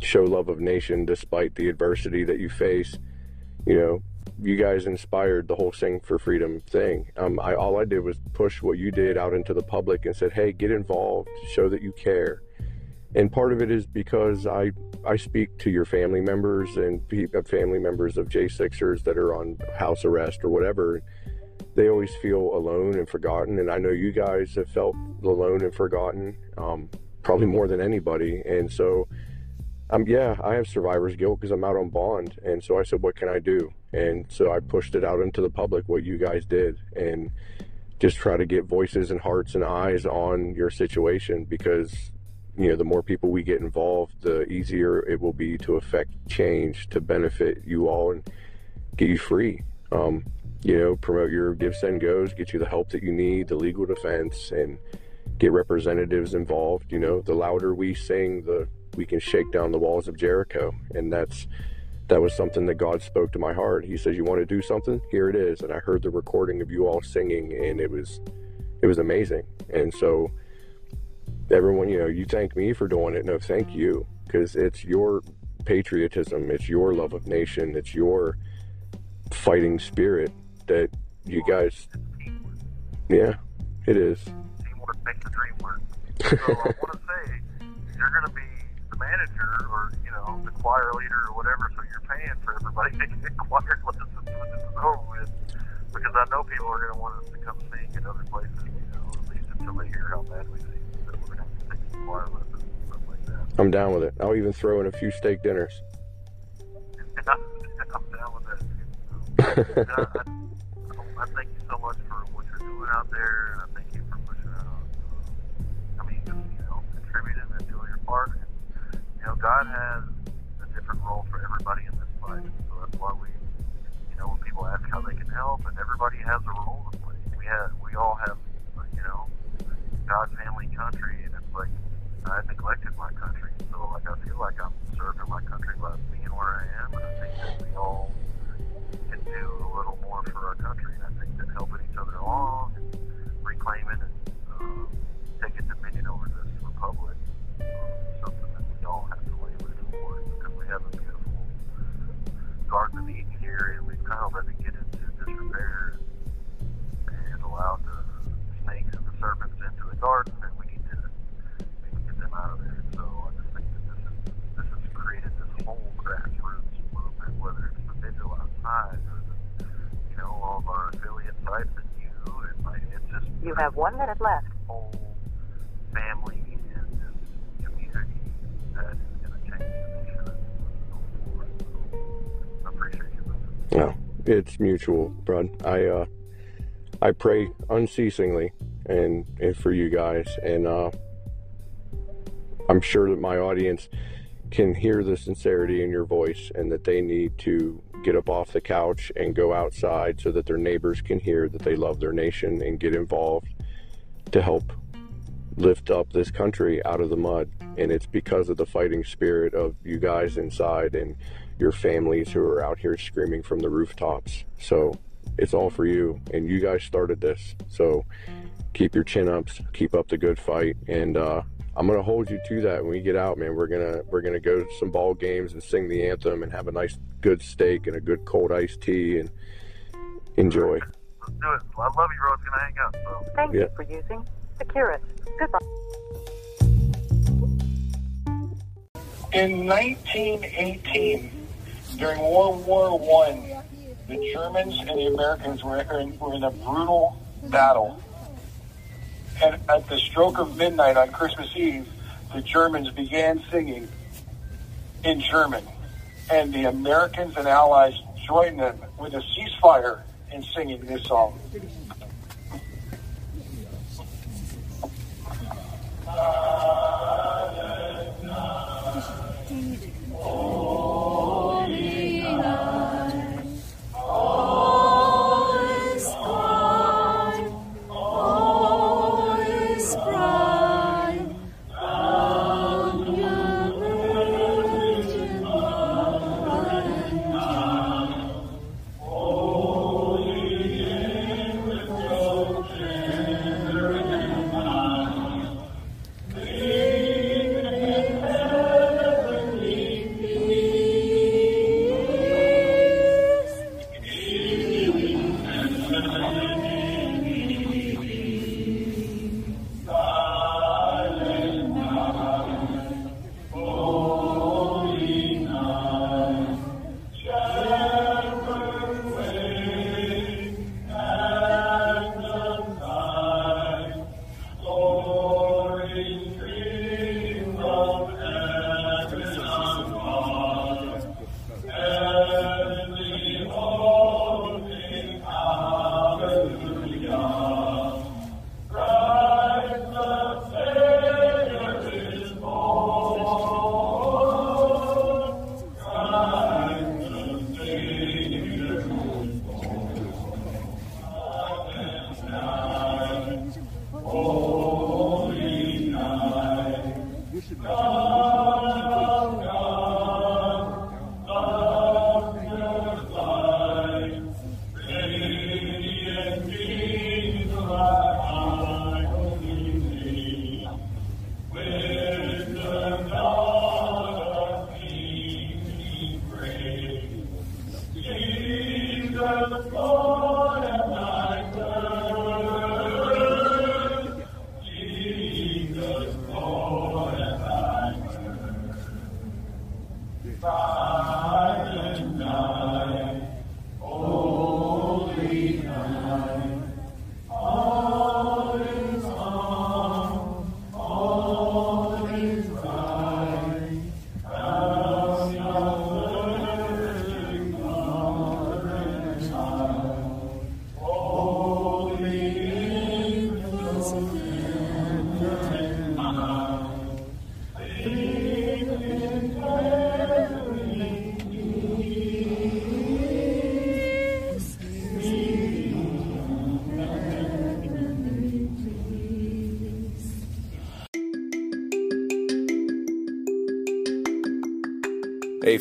E: show love of nation despite the adversity that you face, you know, you guys inspired the whole Sing for Freedom thing. Um, I all I did was push what you did out into the public and said, "Hey, get involved, show that you care." And part of it is because I I speak to your family members and uh, family members of J6ers that are on house arrest or whatever. They always feel alone and forgotten, and I know you guys have felt alone and forgotten, um, probably more than anybody. And so, um, yeah, I have survivor's guilt because I'm out on bond, and so I said, "What can I do?" And so I pushed it out into the public what you guys did, and just try to get voices and hearts and eyes on your situation because you know the more people we get involved the easier it will be to affect change to benefit you all and get you free. Um, you know promote your give send goes get you the help that you need the legal defense and get representatives involved. You know the louder we sing the we can shake down the walls of jericho. And that's that was something that god spoke to my heart. He says you want to do something? Here it is. And i heard the recording of you all singing and it was it was amazing. And so everyone, you know, you thank me for doing it. No, thank you, because it's your patriotism, it's your love of nation, it's your fighting spirit that you guys. Yeah, it is.
G: Teamwork makes the dream work. So I want to say, you're going to be the manager or, you know, the choir leader or whatever, so you're paying for everybody to get choir lessons when this is over with. Because I know people are going to want us to come sing in other places, you know, at least until they hear how bad we sing. So we're going to have to take some choir lessons and stuff like that.
E: I'm down with it. I'll even throw in a few steak dinners.
G: I'm down with that. too. Uh, I, I thank you so much for what you're doing out there, and I thank you for pushing out. I mean, just you know, contributing and doing your part. And, you know, God has a different role for everybody in this fight, so that's why we, you know, when people ask how they can help, and everybody has a role to play. We have, we all have, you know, God, family, country, and neglected my country, so like I feel like I'm serving my country by being where I am, and I think that we all can do a little it's
I: mutual, bud. I uh, I pray unceasingly and, and for you guys, and uh, I'm sure that my audience can hear the sincerity in your voice, and that they need to get up off the couch and go outside so that their neighbors can hear that they love their nation and get involved to help lift up this country out of the mud. And it's because of the fighting spirit of you guys inside and your families who are out here screaming from the rooftops. So it's all for you. And you guys started this. So keep your chin ups, keep up the good fight. And uh, I'm gonna hold you to that when we get out, man. We're gonna we're gonna go to some ball games and sing the anthem and have a nice good steak and a good cold iced tea and enjoy.
G: Let's do it. I love you, bro. It's going to hang up. So.
H: Thank
I: Yeah.
H: you for using Securus. Goodbye.
J: In 1918, during World War One, the Germans and the Americans were in, were in a brutal battle. And at the stroke of midnight on Christmas Eve, the Germans began singing in German. And the Americans and Allies joined them with a ceasefire in singing this song.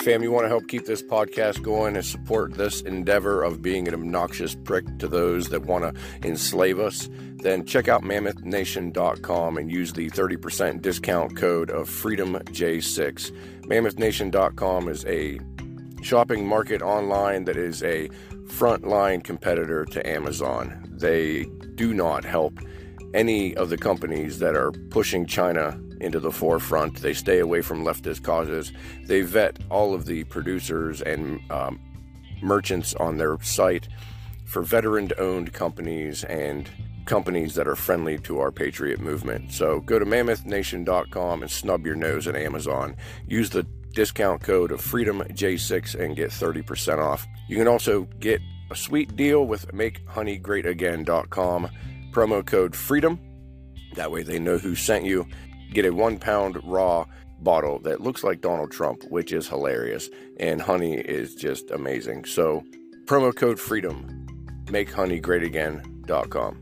E: Fam, you want to help keep this podcast going and support this endeavor of being an obnoxious prick to those that want to enslave us? Then check out mammothnation.com and use the 30% discount code of FreedomJ6. MammothNation.com is a shopping market online that is a frontline competitor to Amazon. They do not help any of the companies that are pushing China into the forefront. They stay away from leftist causes. They vet all of the producers and um, merchants on their site for veteran owned companies and companies that are friendly to our patriot movement. So go to mammothnation.com and snub your nose at Amazon. Use the discount code of freedomj6 and get 30% off. You can also get a sweet deal with makehoneygreatagain.com promo code freedom. That way they know who sent you. Get a one pound raw bottle that looks like Donald Trump, which is hilarious. And honey is just amazing. So promo code freedom, makehoneygreatagain.com.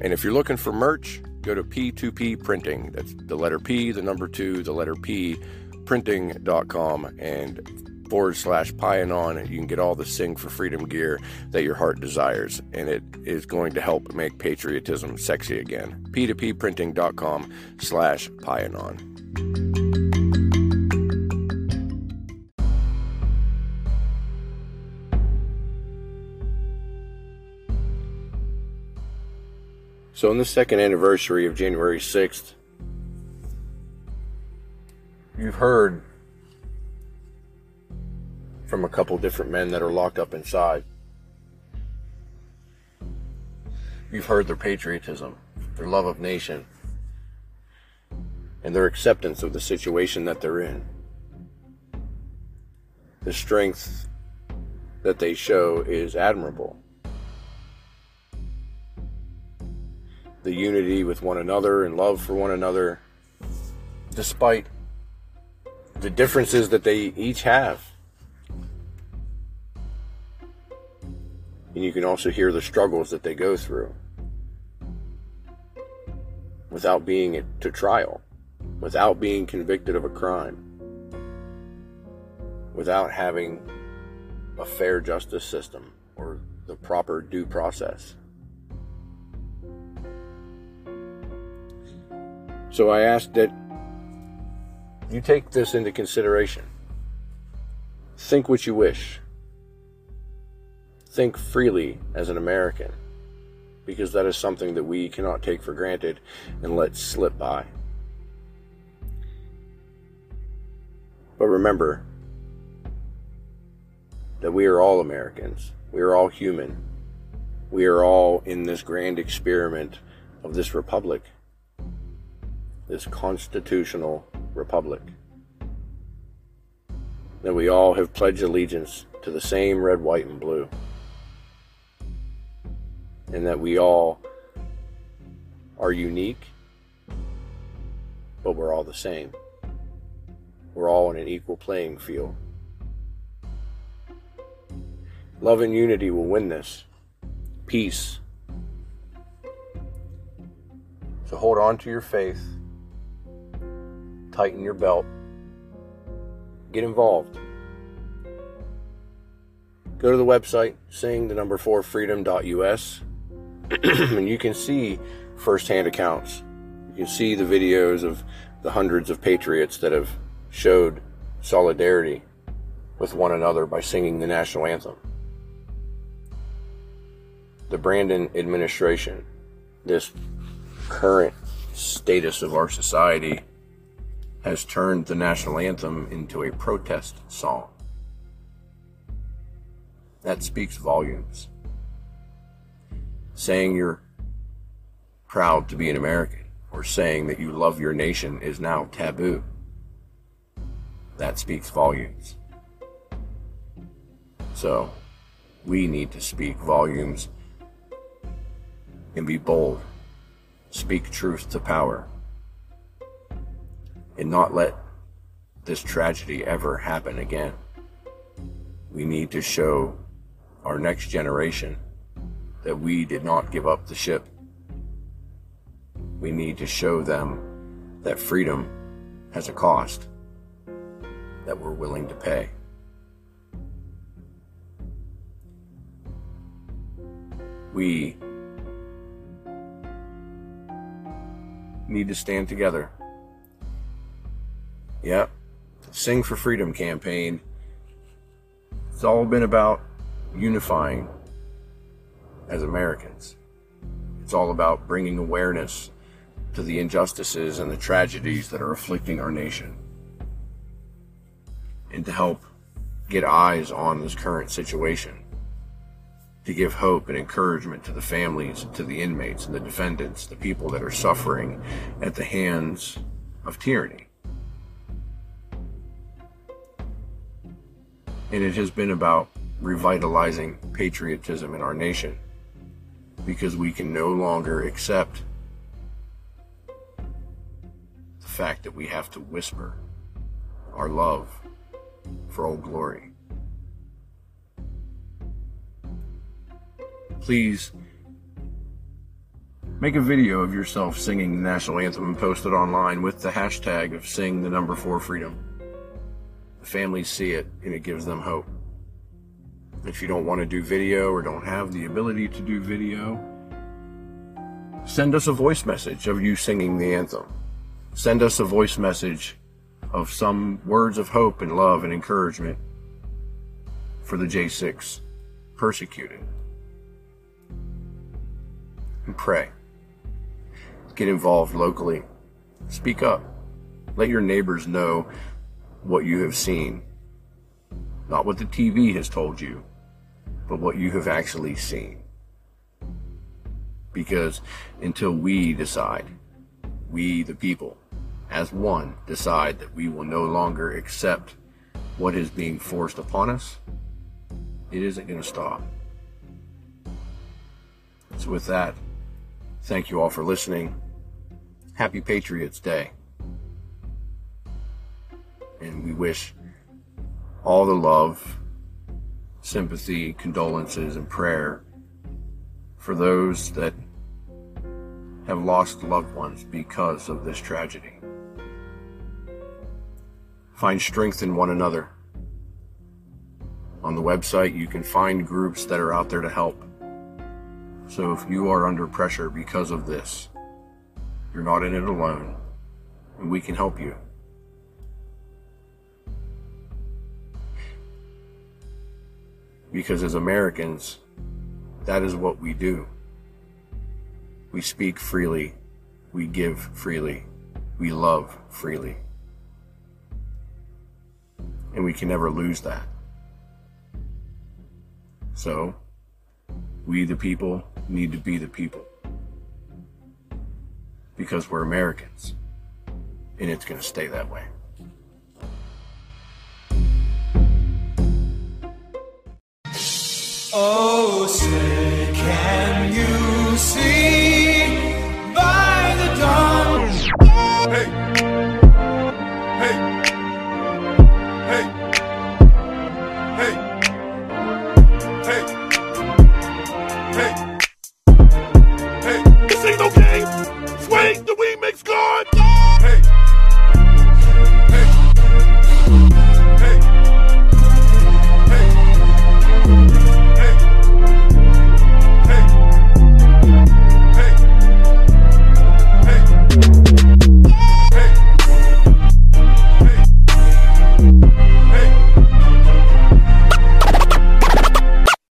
E: And if you're looking for merch, go to P2P Printing. That's the letter P, the number two, the letter P, printing.com, and forward slash Pionon. You can get all the Sing for Freedom gear that your heart desires, and it is going to help make patriotism sexy again. P2Pprinting.com slash Pionon. So, on the second anniversary of January 6th, you've heard from a couple different men that are locked up inside. You've heard their patriotism, their love of nation, and their acceptance of the situation that they're in. The strength that they show is admirable. The unity with one another and love for one another, despite the differences that they each have. And you can also hear the struggles that they go through without being to trial, without being convicted of a crime, without having a fair justice system or the proper due process. So I ask that you take this into consideration. Think what you wish. Think freely as an American, because that is something that we cannot take for granted and let slip by. But remember that we are all Americans. We are all human. We are all in this grand experiment of this republic, this constitutional republic. That we all have pledged allegiance to the same red, white, and blue. And that we all are unique, but we're all the same. We're all on an equal playing field. Love and unity will win this. Peace. So hold on to your faith tighten your belt, get involved. Go to the website, sing the number four freedom.us, and you can see firsthand accounts. You can see the videos of the hundreds of patriots that have showed solidarity with one another by singing the national anthem. The Brandon administration, this current status of our society, has turned the national anthem into a protest song. That speaks volumes. Saying you're proud to be an American or saying that you love your nation is now taboo. That speaks volumes. So, we need to speak volumes and be bold. Speak truth to power and not let this tragedy ever happen again. We need to show our next generation that we did not give up the ship. We need to show them that freedom has a cost that we're willing to pay. We need to stand together Yep. Sing for Freedom campaign, it's all been about unifying as Americans. It's all about bringing awareness to the injustices and the tragedies that are afflicting our nation. And to help get eyes on this current situation. To give hope and encouragement to the families, to the inmates and the defendants, the people that are suffering at the hands of tyranny. And it has been about revitalizing patriotism in our nation because we can no longer accept the fact that we have to whisper our love for Old Glory. Please make a video of yourself singing the national anthem and post it online with the hashtag of sing the number four freedom. The families see it and it gives them hope. If you don't want to do video or don't have the ability to do video, send us a voice message of you singing the anthem. Send us a voice message of some words of hope and love and encouragement for the J6 persecuted. And pray. Get involved locally. Speak up. Let your neighbors know what you have seen. Not what the TV has told you, but what you have actually seen. Because until we decide, we the people, as one, decide that we will no longer accept what is being forced upon us, it isn't going to stop. So, with that, thank you all for listening. Happy Patriots Day. And we wish all the love, sympathy, condolences, and prayer for those that have lost loved ones because of this tragedy. Find strength in one another. On the website, you can find groups that are out there to help. So if you are under pressure because of this, you're not in it alone, and we can help you. Because as Americans, that is what we do. We speak freely, we give freely, we love freely. And we can never lose that. So, we the people need to be the people. Because we're Americans. And it's going to stay that way.
B: Oh, say, can you see? By the dawn? Hey, hey, hey, hey, hey, hey, hey.
E: This ain't no game. Swing the remix makes